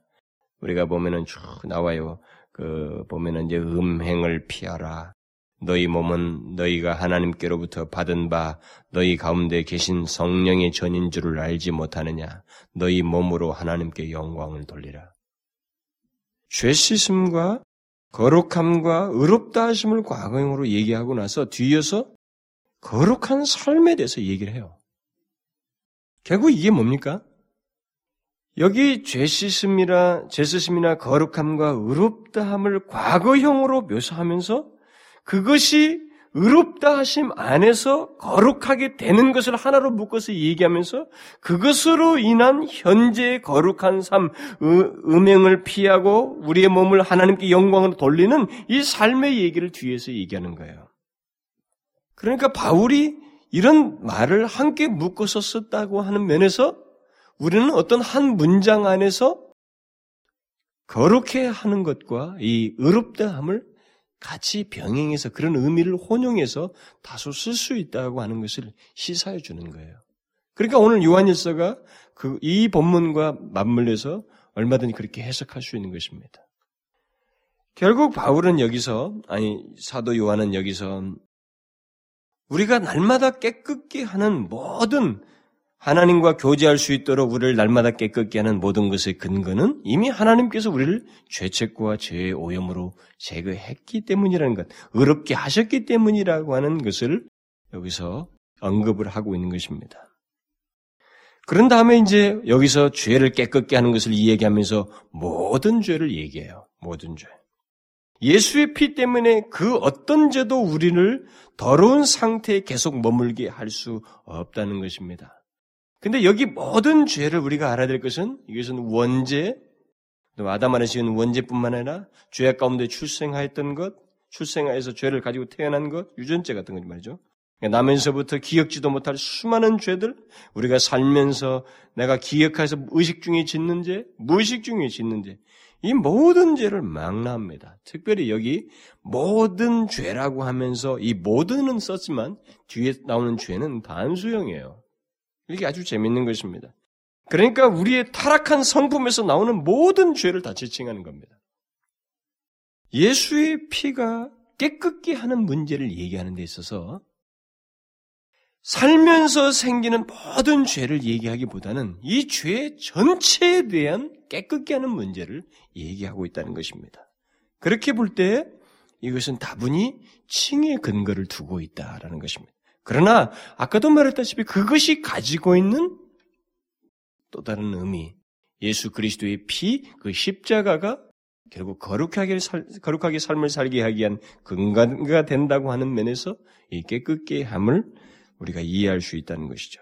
우리가 보면은 쭉 나와요. 그 보면은 이제 음행을 피하라. 너희 몸은 너희가 하나님께로부터 받은 바 너희 가운데 계신 성령의 전인 줄을 알지 못하느냐. 너희 몸으로 하나님께 영광을 돌리라. 죄 씻음과 거룩함과 의롭다 하심을 과거형으로 얘기하고 나서 뒤에서 거룩한 삶에 대해서 얘기를 해요. 결국 이게 뭡니까? 여기 죄 씻음이라 죄 씻음이나 거룩함과 의롭다함을 과거형으로 묘사하면서 그것이 의롭다 하심 안에서 거룩하게 되는 것을 하나로 묶어서 얘기하면서 그것으로 인한 현재의 거룩한 삶, 음행을 피하고 우리의 몸을 하나님께 영광으로 돌리는 이 삶의 얘기를 뒤에서 얘기하는 거예요. 그러니까 바울이 이런 말을 함께 묶어서 썼다고 하는 면에서 우리는 어떤 한 문장 안에서 거룩해 하는 것과 이 의롭다함을 같이 병행해서 그런 의미를 혼용해서 다소 쓸 수 있다고 하는 것을 시사해 주는 거예요. 그러니까 오늘 요한일서가 그 이 본문과 맞물려서 얼마든지 그렇게 해석할 수 있는 것입니다. 결국 바울은 여기서 아니 사도 요한은 여기서 우리가 날마다 깨끗게 하는 모든 하나님과 교제할 수 있도록 우리를 날마다 깨끗게 하는 모든 것의 근거는 이미 하나님께서 우리를 죄책과 죄의 오염으로 제거했기 때문이라는 것, 의롭게 하셨기 때문이라고 하는 것을 여기서 언급을 하고 있는 것입니다. 그런 다음에 이제 여기서 죄를 깨끗게 하는 것을 이야기하면서 모든 죄를 얘기해요. 모든 죄. 예수의 피 때문에 그 어떤 죄도 우리를 더러운 상태에 계속 머물게 할 수 없다는 것입니다. 근데 여기 모든 죄를 우리가 알아야 될 것은 이것은 원죄, 또 아담 안에 지은 원죄뿐만 아니라 죄 가운데 출생하였던 것, 출생하여서 죄를 가지고 태어난 것, 유전죄 같은 것 말이죠. 그러니까 나면서부터 기억지도 못할 수많은 죄들, 우리가 살면서 내가 기억해서 의식 중에 짓는 죄, 무의식 중에 짓는 죄, 이 모든 죄를 망라합니다. 특별히 여기 모든 죄라고 하면서 이 모든은 썼지만 뒤에 나오는 죄는 단수형이에요. 이게 아주 재밌는 것입니다. 그러니까 우리의 타락한 성품에서 나오는 모든 죄를 다 지칭하는 겁니다. 예수의 피가 깨끗게 하는 문제를 얘기하는 데 있어서 살면서 생기는 모든 죄를 얘기하기보다는 이 죄 전체에 대한 깨끗게 하는 문제를 얘기하고 있다는 것입니다. 그렇게 볼 때 이것은 다분히 칭의 근거를 두고 있다라는 것입니다. 그러나 아까도 말했다시피 그것이 가지고 있는 또 다른 의미, 예수 그리스도의 피, 그 십자가가 결국 거룩하게, 살, 거룩하게 삶을 살게 하기 위한 근거가 된다고 하는 면에서 이 깨끗게 함을 우리가 이해할 수 있다는 것이죠.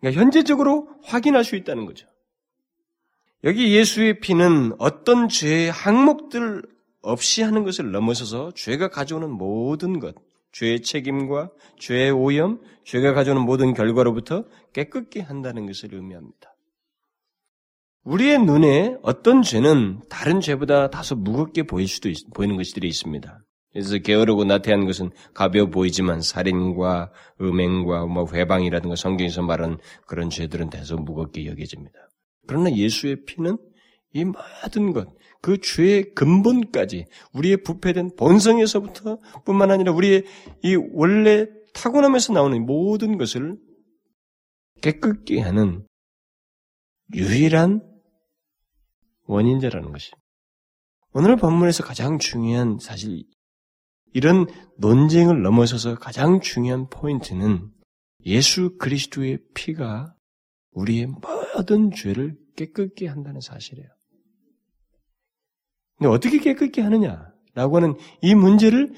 그러니까 현재적으로 확인할 수 있다는 거죠. 여기 예수의 피는 어떤 죄의 항목들 없이 하는 것을 넘어서서 죄가 가져오는 모든 것, 죄의 책임과 죄의 오염, 죄가 가져오는 모든 결과로부터 깨끗게 한다는 것을 의미합니다. 우리의 눈에 어떤 죄는 다른 죄보다 다소 무겁게 보일 수도 있, 보이는 것들이 있습니다. 그래서 게으르고 나태한 것은 가벼워 보이지만 살인과 음행과 뭐 회방이라든가 성경에서 말하는 그런 죄들은 대서 무겁게 여겨집니다. 그러나 예수의 피는 이 모든 것, 그 죄의 근본까지 우리의 부패된 본성에서부터 뿐만 아니라 우리의 이 원래 타고남에서 나오는 모든 것을 깨끗게 하는 유일한 원인자라는 것입니다. 오늘 본문에서 가장 중요한 사실 이런 논쟁을 넘어서서 가장 중요한 포인트는 예수 그리스도의 피가 우리의 모든 죄를 깨끗게 한다는 사실이에요. 근데 어떻게 깨끗게 하느냐라고 하는 이 문제를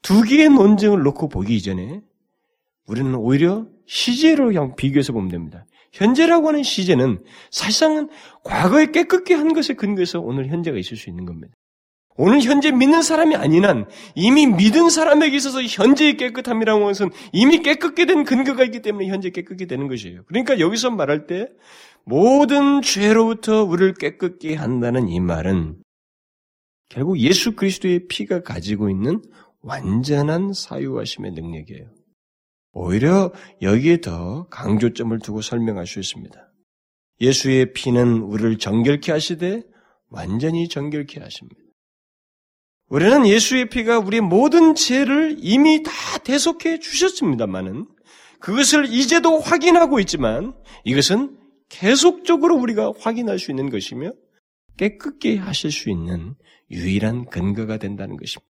두 개의 논쟁을 놓고 보기 이전에 우리는 오히려 시제로 비교해서 보면 됩니다. 현재라고 하는 시제는 사실상은 과거에 깨끗게 한 것에 근거해서 오늘 현재가 있을 수 있는 겁니다. 오늘 현재 믿는 사람이 한 이미 믿은 사람에게 있어서 현재의 깨끗함이라는 것은 이미 깨끗게 된 근거가 있기 때문에 현재 깨끗게 되는 것이에요. 그러니까 여기서 말할 때 모든 죄로부터 우리를 깨끗게 한다는 이 말은 결국 예수 그리스도의 피가 가지고 있는 완전한 사유하심의 능력이에요. 오히려 여기에 더 강조점을 두고 설명할 수 있습니다. 예수의 피는 우리를 정결케 하시되 완전히 정결케 하십니다. 우리는 예수의 피가 우리의 모든 죄를 이미 다 대속해 주셨습니다만은 그것을 이제도 확인하고 있지만 이것은 계속적으로 우리가 확인할 수 있는 것이며 깨끗게 하실 수 있는 유일한 근거가 된다는 것입니다.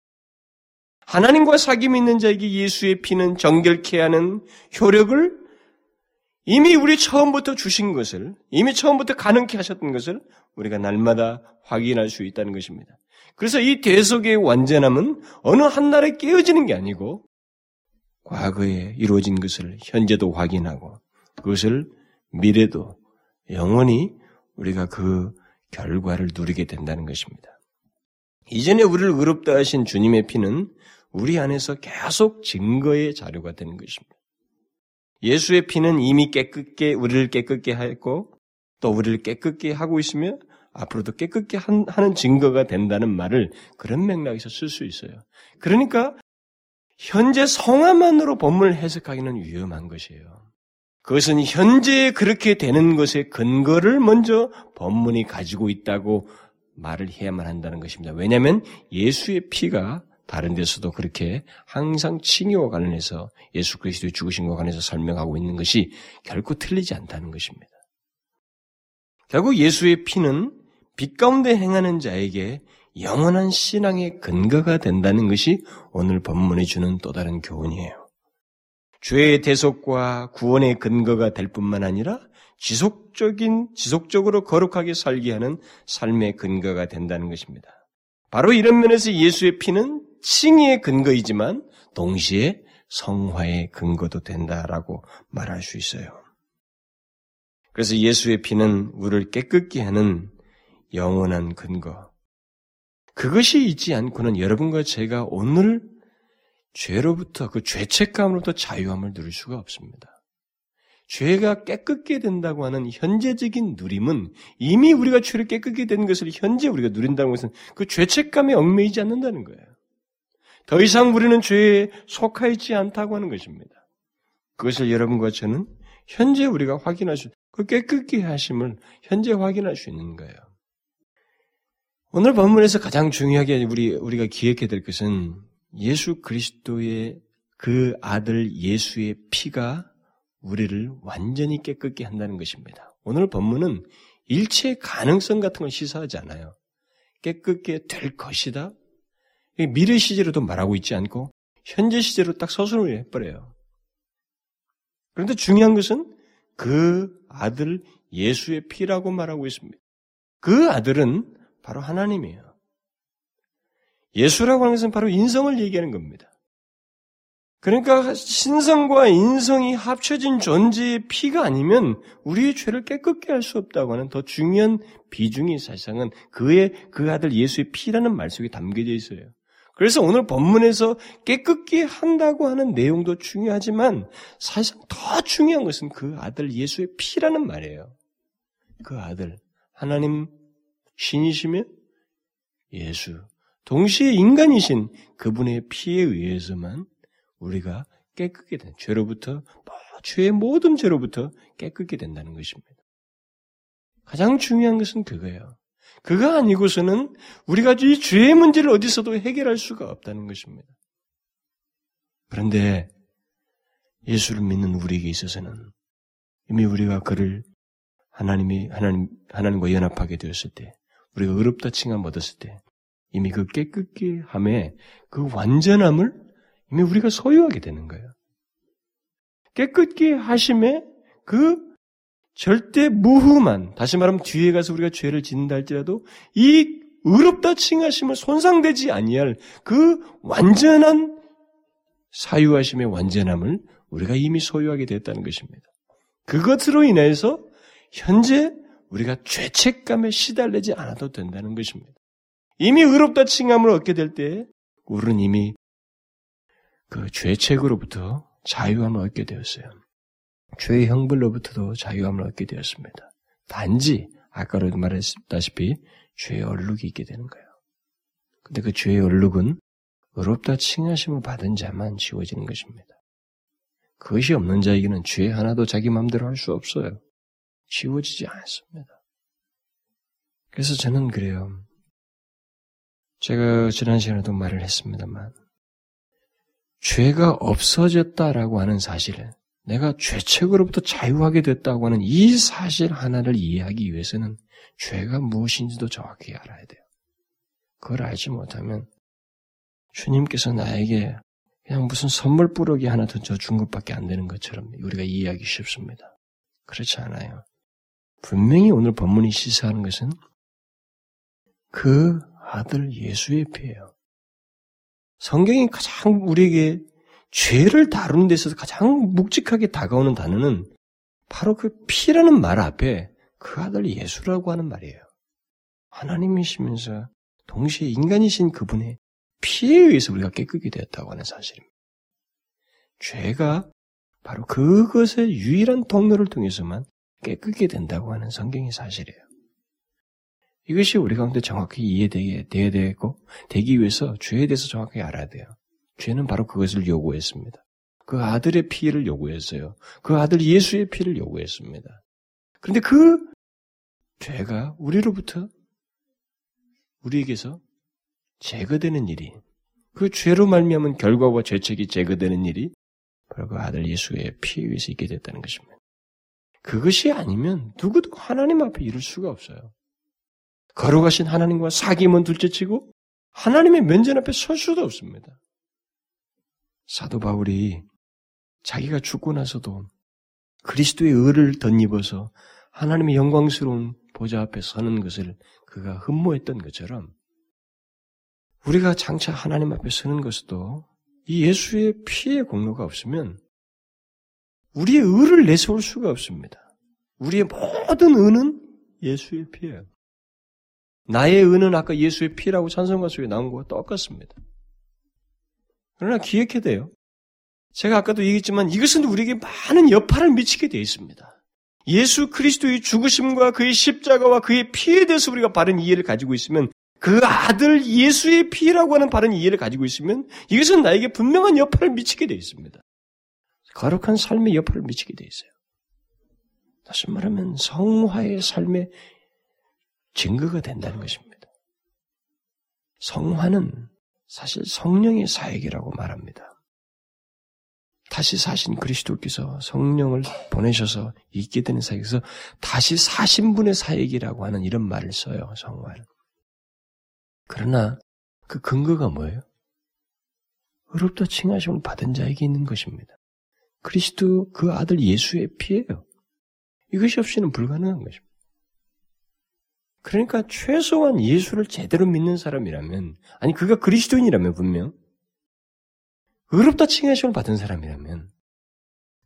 하나님과 사귐이 있는 자에게 예수의 피는 정결케 하는 효력을 이미 우리 처음부터 주신 것을, 이미 처음부터 가능케 하셨던 것을 우리가 날마다 확인할 수 있다는 것입니다. 그래서 이 대속의 완전함은 어느 한날에 깨어지는 게 아니고 과거에 이루어진 것을 현재도 확인하고 그것을 미래도 영원히 우리가 그 결과를 누리게 된다는 것입니다. 이전에 우리를 의롭다 하신 주님의 피는 우리 안에서 계속 증거의 자료가 되는 것입니다. 예수의 피는 이미 깨끗게 우리를 깨끗게 하였고 또 우리를 깨끗게 하고 있으며 앞으로도 깨끗게 하는 증거가 된다는 말을 그런 맥락에서 쓸 수 있어요. 그러니까 현재 성화만으로 본문을 해석하기는 위험한 것이에요. 그것은 현재 그렇게 되는 것의 근거를 먼저 본문이 가지고 있다고 말을 해야만 한다는 것입니다. 왜냐하면 예수의 피가 다른 데서도 그렇게 항상 칭의와 관련해서 예수 그리스도의 죽으심과 관련해서 설명하고 있는 것이 결코 틀리지 않다는 것입니다. 결국 예수의 피는 빛 가운데 행하는 자에게 영원한 신앙의 근거가 된다는 것이 오늘 본문이 주는 또 다른 교훈이에요. 죄의 대속과 구원의 근거가 될 뿐만 아니라 지속적인, 지속적으로 거룩하게 살게 하는 삶의 근거가 된다는 것입니다. 바로 이런 면에서 예수의 피는 칭의의 근거이지만 동시에 성화의 근거도 된다라고 말할 수 있어요. 그래서 예수의 피는 우리를 깨끗게 하는 영원한 근거. 그것이 있지 않고는 여러분과 제가 오늘 죄로부터 그 죄책감으로부터 자유함을 누릴 수가 없습니다. 죄가 깨끗게 된다고 하는 현재적인 누림은 이미 우리가 죄를 깨끗게 된 것을 현재 우리가 누린다는 것은 그 죄책감에 얽매이지 않는다는 거예요. 더 이상 우리는 죄에 속하 있지 않다고 하는 것입니다. 그것을 여러분과 저는 현재 우리가 확인할 수, 그 깨끗게 하심을 현재 확인할 수 있는 거예요. 오늘 본문에서 가장 중요하게 우리, 우리가 기억해야 될 것은 예수 그리스도의 그 아들 예수의 피가 우리를 완전히 깨끗게 한다는 것입니다. 오늘 본문은 일체의 가능성 같은 걸 시사하지 않아요. 깨끗게 될 것이다. 미래 시제로도 말하고 있지 않고 현재 시제로 딱 서술을 해버려요. 그런데 중요한 것은 그 아들 예수의 피라고 말하고 있습니다. 그 아들은 바로 하나님이에요. 예수라고 하는 것은 바로 인성을 얘기하는 겁니다. 그러니까 신성과 인성이 합쳐진 존재의 피가 아니면 우리의 죄를 깨끗게 할 수 없다고 하는 더 중요한 비중이 사실상은 그의 그 아들 예수의 피라는 말 속에 담겨져 있어요. 그래서 오늘 본문에서 깨끗게 한다고 하는 내용도 중요하지만 사실상 더 중요한 것은 그 아들 예수의 피라는 말이에요. 그 아들 하나님 신이시며 예수 동시에 인간이신 그분의 피에 의해서만 우리가 깨끗게 된 죄로부터 뭐 죄의 모든 죄로부터 깨끗게 된다는 것입니다. 가장 중요한 것은 그거예요. 그거 아니고서는 우리가 이 죄의 문제를 어디서도 해결할 수가 없다는 것입니다. 그런데 예수를 믿는 우리에게 있어서는 이미 우리가 그를 하나님이 하나님 하나님과 연합하게 되었을 때 우리가 의롭다 칭함 얻었을 때 이미 그 깨끗게 함에 그 완전함을 이미 우리가 소유하게 되는 거예요. 깨끗게 하심에 그 절대 무흠한, 다시 말하면 뒤에 가서 우리가 죄를 짓는다 할지라도 이 의롭다 칭하심을 손상되지 아니할 그 완전한 사유하심의 완전함을 우리가 이미 소유하게 됐다는 것입니다. 그것으로 인해서 현재 우리가 죄책감에 시달리지 않아도 된다는 것입니다. 이미 의롭다 칭함을 얻게 될 때 우리는 이미 그 죄책으로부터 자유함을 얻게 되었어요. 죄의 형벌로부터도 자유함을 얻게 되었습니다. 단지 아까도 말했다시피 죄의 얼룩이 있게 되는 거예요. 근데 그 죄의 얼룩은 의롭다 칭하심을 받은 자만 지워지는 것입니다. 그것이 없는 자에게는 죄 하나도 자기 마음대로 할 수 없어요. 지워지지 않습니다. 그래서 저는 그래요. 제가 지난 시간에도 말을 했습니다만, 죄가 없어졌다라고 하는 사실을 내가 죄책으로부터 자유하게 됐다고 하는 이 사실 하나를 이해하기 위해서는 죄가 무엇인지도 정확히 알아야 돼요. 그걸 알지 못하면 주님께서 나에게 그냥 무슨 선물 뿌러기 하나 던져준 것밖에 안 되는 것처럼 우리가 이해하기 쉽습니다. 그렇지 않아요. 분명히 오늘 본문이 시사하는 것은 그 아들 예수의 피예요. 성경이 가장 우리에게 죄를 다루는 데 있어서 가장 묵직하게 다가오는 단어는 바로 그 피라는 말 앞에 그 아들 예수라고 하는 말이에요. 하나님이시면서 동시에 인간이신 그분의 피에 의해서 우리가 깨끗게 되었다고 하는 사실입니다. 죄가 바로 그것의 유일한 통로를 통해서만 깨끗게 된다고 하는 성경의 사실이에요. 이것이 우리 가운데 정확히 이해되게 돼야 되고 되기 위해서 죄에 대해서 정확히 알아야 돼요. 죄는 바로 그것을 요구했습니다. 그 아들의 피를 요구했어요. 그 아들 예수의 피를 요구했습니다. 그런데 그 죄가 우리로부터 우리에게서 제거되는 일이 그 죄로 말미암은 결과와 죄책이 제거되는 일이 바로 그 아들 예수의 피에 의해서 있게 됐다는 것입니다. 그것이 아니면 누구도 하나님 앞에 이룰 수가 없어요. 거룩하신 하나님과 사귐은 둘째치고 하나님의 면전 앞에 설 수도 없습니다. 사도 바울이 자기가 죽고 나서도 그리스도의 의를 덧입어서 하나님의 영광스러운 보좌 앞에 서는 것을 그가 흠모했던 것처럼 우리가 장차 하나님 앞에 서는 것도 이 예수의 피의 공로가 없으면 우리의 의를 내세울 수가 없습니다. 우리의 모든 의는 예수의 피예요. 나의 의는 아까 예수의 피라고 찬송가 속에 나온 것과 똑같습니다. 그러나 기억해야 돼요. 제가 아까도 얘기했지만 이것은 우리에게 많은 여파를 미치게 되어 있습니다. 예수 그리스도의 죽으심과 그의 십자가와 그의 피에 대해서 우리가 바른 이해를 가지고 있으면 그 아들 예수의 피라고 하는 바른 이해를 가지고 있으면 이것은 나에게 분명한 여파를 미치게 되어 있습니다. 거룩한 삶의 여파를 미치게 되어 있어요. 다시 말하면 성화의 삶의 증거가 된다는 것입니다. 성화는 사실 성령의 사역이라고 말합니다. 다시 사신 그리스도께서 성령을 보내셔서 있게 되는 사역에서 다시 사신 분의 사역이라고 하는 이런 말을 써요, 성화를. 그러나 그 근거가 뭐예요? 의롭다 칭하심을 받은 자에게 있는 것입니다. 그리스도 그 아들 예수의 피예요. 이것이 없이는 불가능한 것입니다. 그러니까 최소한 예수를 제대로 믿는 사람이라면, 아니 그가 그리스도인이라면 분명 의롭다 칭하심을 받은 사람이라면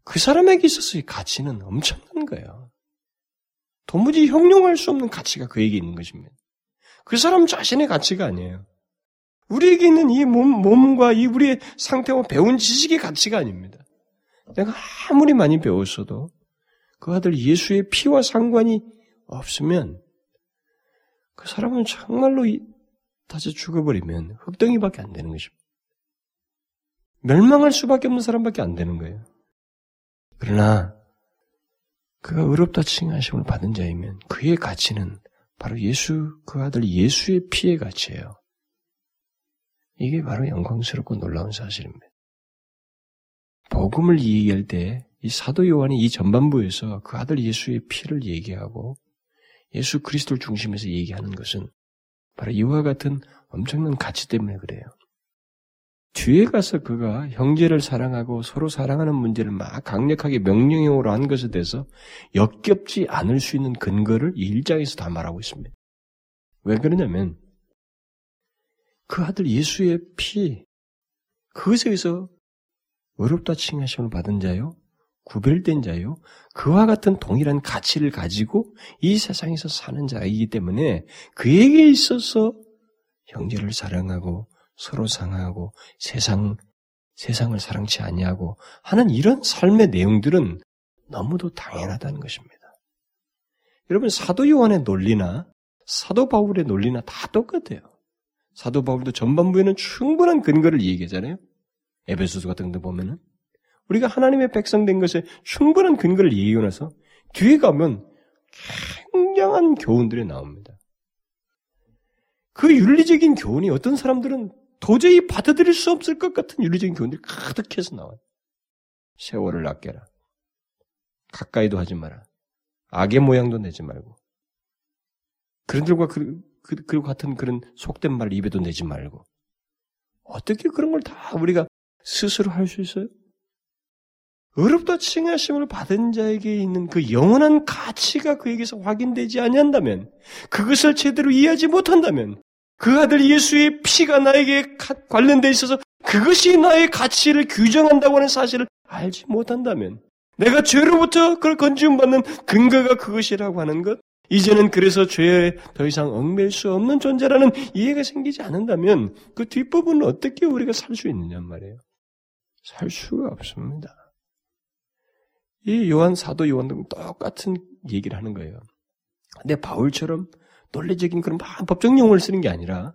그 사람에게 있어서의 가치는 엄청난 거예요. 도무지 형용할 수 없는 가치가 그에게 있는 것입니다. 그 사람 자신의 가치가 아니에요. 우리에게 있는 이 몸, 몸과 이 우리의 상태와 배운 지식의 가치가 아닙니다. 내가 아무리 많이 배웠어도 그 아들 예수의 피와 상관이 없으면 그 사람은 정말로 다시 죽어버리면 흙덩이밖에 안 되는 것입니다. 멸망할 수밖에 없는 사람밖에 안 되는 거예요. 그러나 그가 의롭다 칭하심을 받은 자이면 그의 가치는 바로 예수 그 아들 예수의 피의 가치예요. 이게 바로 영광스럽고 놀라운 사실입니다. 복음을 얘기할 때 이 사도 요한이 이 전반부에서 그 아들 예수의 피를 얘기하고 예수 그리스도를 중심에서 얘기하는 것은 바로 이와 같은 엄청난 가치 때문에 그래요. 뒤에 가서 그가 형제를 사랑하고 서로 사랑하는 문제를 막 강력하게 명령형으로 한 것에 대해서 역겹지 않을 수 있는 근거를 이 1장에서 다 말하고 있습니다. 왜 그러냐면 그 아들 예수의 피 그것에 의해서 어렵다 칭하심을 받은 자요 구별된 자요 그와 같은 동일한 가치를 가지고 이 세상에서 사는 자이기 때문에 그에게 있어서 형제를 사랑하고 서로 상하고 세상 세상을 사랑치 아니하고 하는 이런 삶의 내용들은 너무도 당연하다는 것입니다. 여러분 사도 요한의 논리나 사도 바울의 논리나 다 똑같아요. 사도 바울도 전반부에는 충분한 근거를 얘기하잖아요. 에베소서 같은 데 보면은 우리가 하나님의 백성 된 것에 충분한 근거를 나서 뒤에 가면 굉장한 교훈들이 나옵니다. 그 윤리적인 교훈이 어떤 사람들은 도저히 받아들일 수 없을 것 같은 윤리적인 교훈들이 가득해서 나와요. 세월을 아껴라. 가까이도 하지 마라. 악의 모양도 내지 말고. 그런들과 그, 그, 그 같은 그런 속된 말 입에도 내지 말고. 어떻게 그런 걸 다 우리가 스스로 할 수 있어요? 어렵다 칭하심을 받은 자에게 있는 그 영원한 가치가 그에게서 확인되지 아니한다면, 그것을 제대로 이해하지 못한다면, 그 아들 예수의 피가 나에게 관련돼 있어서 그것이 나의 가치를 규정한다고 하는 사실을 알지 못한다면 내가 죄로부터 그걸 건지움받는 근거가 그것이라고 하는 것 이제는 그래서 죄에 더 이상 얽매일 수 없는 존재라는 이해가 생기지 않는다면 그 뒷부분은 어떻게 우리가 살 수 있느냐 말이에요. 살 수가 없습니다. 이 요한 사도 요한도 똑같은 얘기를 하는 거예요. 근데 바울처럼 논리적인 그런 법적 용어를 쓰는 게 아니라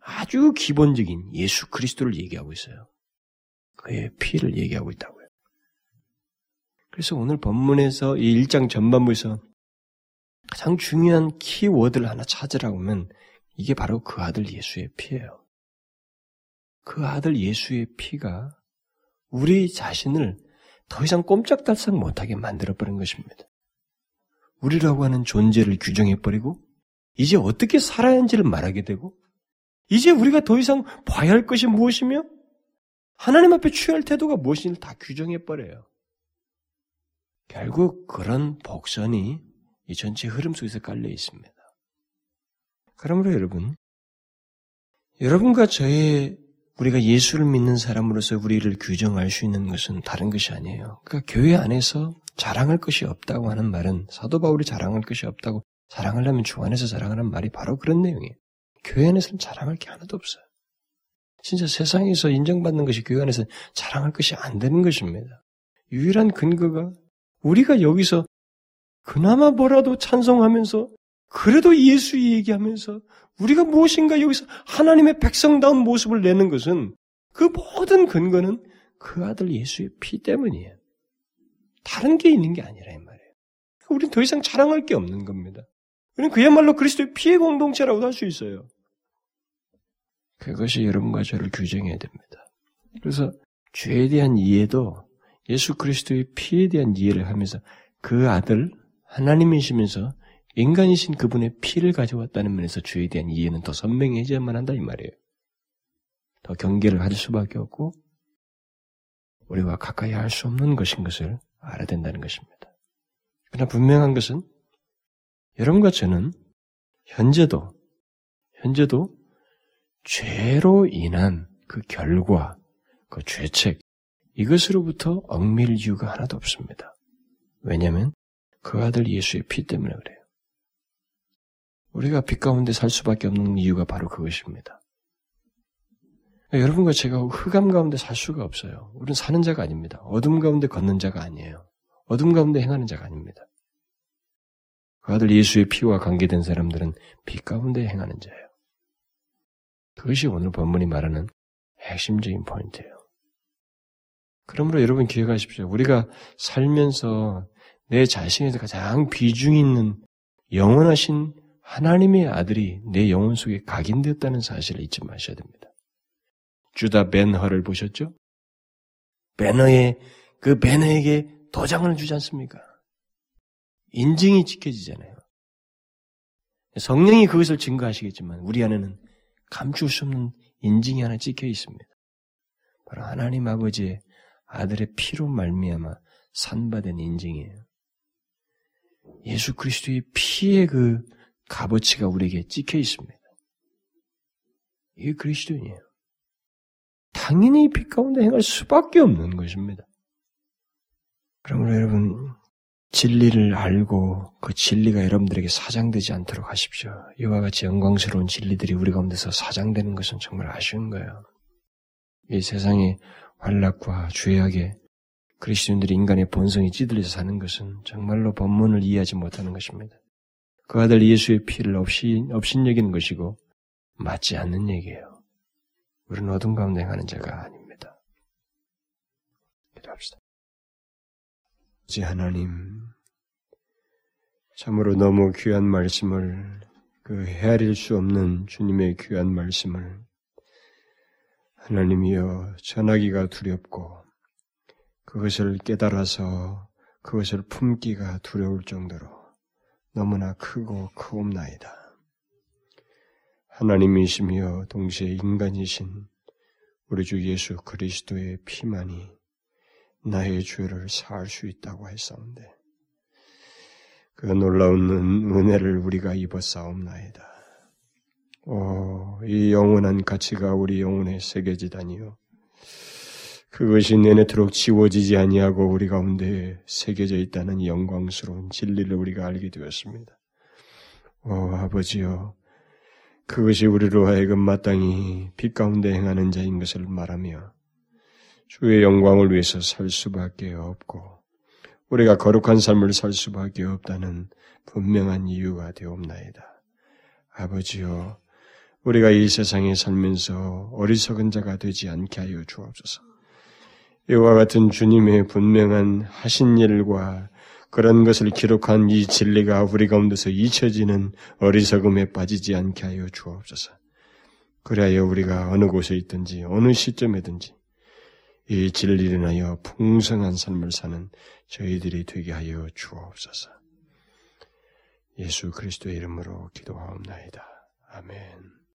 아주 기본적인 예수 그리스도를 얘기하고 있어요. 그의 피를 얘기하고 있다고요. 그래서 오늘 본문에서 이 1장 전반부에서 가장 중요한 키워드를 하나 찾으라고 하면 이게 바로 그 아들 예수의 피예요. 그 아들 예수의 피가 우리 자신을 더 이상 꼼짝달싹 못하게 만들어버린 것입니다. 우리라고 하는 존재를 규정해버리고, 이제 어떻게 살아야 하는지를 말하게 되고, 이제 우리가 더 이상 봐야 할 것이 무엇이며, 하나님 앞에 취할 태도가 무엇인지 다 규정해버려요. 결국 그런 복선이 이 전체 흐름 속에서 깔려 있습니다. 그러므로 여러분, 여러분과 저의 우리가 예수를 믿는 사람으로서 우리를 규정할 수 있는 것은 다른 것이 아니에요. 그러니까 교회 안에서 자랑할 것이 없다고 하는 말은 사도 바울이 자랑할 것이 없다고 자랑하려면 주 안에서 자랑하는 말이 바로 그런 내용이에요. 교회 안에서는 자랑할 게 하나도 없어요. 진짜 세상에서 인정받는 것이 교회 안에서 자랑할 것이 안 되는 것입니다. 유일한 근거가 우리가 여기서 그나마 뭐라도 찬송하면서 그래도 예수 얘기하면서 우리가 무엇인가 여기서 하나님의 백성다운 모습을 내는 것은 그 모든 근거는 그 아들 예수의 피 때문이에요. 다른 게 있는 게 아니라 이 말이에요. 우리는 더 이상 자랑할 게 없는 겁니다. 우리는 그야말로 그리스도의 피의 공동체라고도 할 수 있어요. 그것이 여러분과 저를 규정해야 됩니다. 그래서 죄에 대한 이해도 예수 그리스도의 피에 대한 이해를 하면서 그 아들 하나님이시면서 인간이신 그분의 피를 가져왔다는 면에서 죄에 대한 이해는 더 선명해져야만 한다 이 말이에요. 더 경계를 가질 수밖에 없고 우리와 가까이 할 수 없는 것인 것을 알아야 된다는 것입니다. 그러나 분명한 것은 여러분과 저는 현재도 현재도 죄로 인한 그 결과, 그 죄책 이것으로부터 얽밀 이유가 하나도 없습니다. 왜냐하면 그 아들 예수의 피 때문에 그래요. 우리가 빛 가운데 살 수밖에 없는 이유가 바로 그것입니다. 여러분과 제가 흑암 가운데 살 수가 없어요. 우리는 사는 자가 아닙니다. 어둠 가운데 걷는 자가 아니에요. 어둠 가운데 행하는 자가 아닙니다. 그 아들 예수의 피와 관계된 사람들은 빛 가운데 행하는 자예요. 그것이 오늘 본문이 말하는 핵심적인 포인트예요. 그러므로 여러분 기억하십시오. 우리가 살면서 내 자신에서 가장 비중 있는 영원하신 하나님의 아들이 내 영혼 속에 각인되었다는 사실을 잊지 마셔야 됩니다. 주다 벤허를 보셨죠? 배너에 그 배너에게 도장을 주지 않습니까? 인증이 지켜지잖아요. 성령이 그것을 증거하시겠지만 우리 안에는 감출 수 없는 인증이 하나 찍혀 있습니다. 바로 하나님 아버지의 아들의 피로 말미암아 산받은 인증이에요. 예수 그리스도의 피의 그 값어치가 우리에게 찍혀 있습니다. 이게 그리스도인이에요. 당연히 빛 가운데 행할 수밖에 없는 것입니다. 그러므로 여러분 진리를 알고 그 진리가 여러분들에게 사장되지 않도록 하십시오. 이와 같이 영광스러운 진리들이 우리 가운데서 사장되는 것은 정말 아쉬운 거예요. 이 세상의 환락과 죄악에 그리스도인들이 인간의 본성이 찌들려서 사는 것은 정말로 본문을 이해하지 못하는 것입니다. 그 아들 예수의 피를 없이, 없인 여기는 것이고 맞지 않는 얘기예요. 우리는 어둠 가운데 가는 자가 아닙니다. 기도합시다. 지 하나님, 참으로 너무 귀한 말씀을, 그 헤아릴 수 없는 주님의 귀한 말씀을 하나님이여 전하기가 두렵고 그것을 깨달아서 그것을 품기가 두려울 정도로 너무나 크고 크옵나이다. 하나님이시며 동시에 인간이신 우리 주 예수 그리스도의 피만이 나의 죄를 사할 수 있다고 했사온데 그 놀라운 은혜를 우리가 입었사옵나이다. 오, 이 영원한 가치가 우리 영혼에 새겨지다니요. 그것이 내내토록 지워지지 아니하고 우리 가운데 새겨져 있다는 영광스러운 진리를 우리가 알게 되었습니다. 오, 아버지여, 그것이 우리로 하여금 마땅히 빛 가운데 행하는 자인 것을 말하며 주의 영광을 위해서 살 수밖에 없고 우리가 거룩한 삶을 살 수밖에 없다는 분명한 이유가 되옵나이다. 아버지여, 우리가 이 세상에 살면서 어리석은 자가 되지 않게 하여 주옵소서. 이와 같은 주님의 분명한 하신 일과 그런 것을 기록한 이 진리가 우리 가운데서 잊혀지는 어리석음에 빠지지 않게 하여 주옵소서. 그래야 우리가 어느 곳에 있든지 어느 시점에든지 이 진리를 인하여 풍성한 삶을 사는 저희들이 되게 하여 주옵소서. 예수 그리스도의 이름으로 기도하옵나이다. 아멘.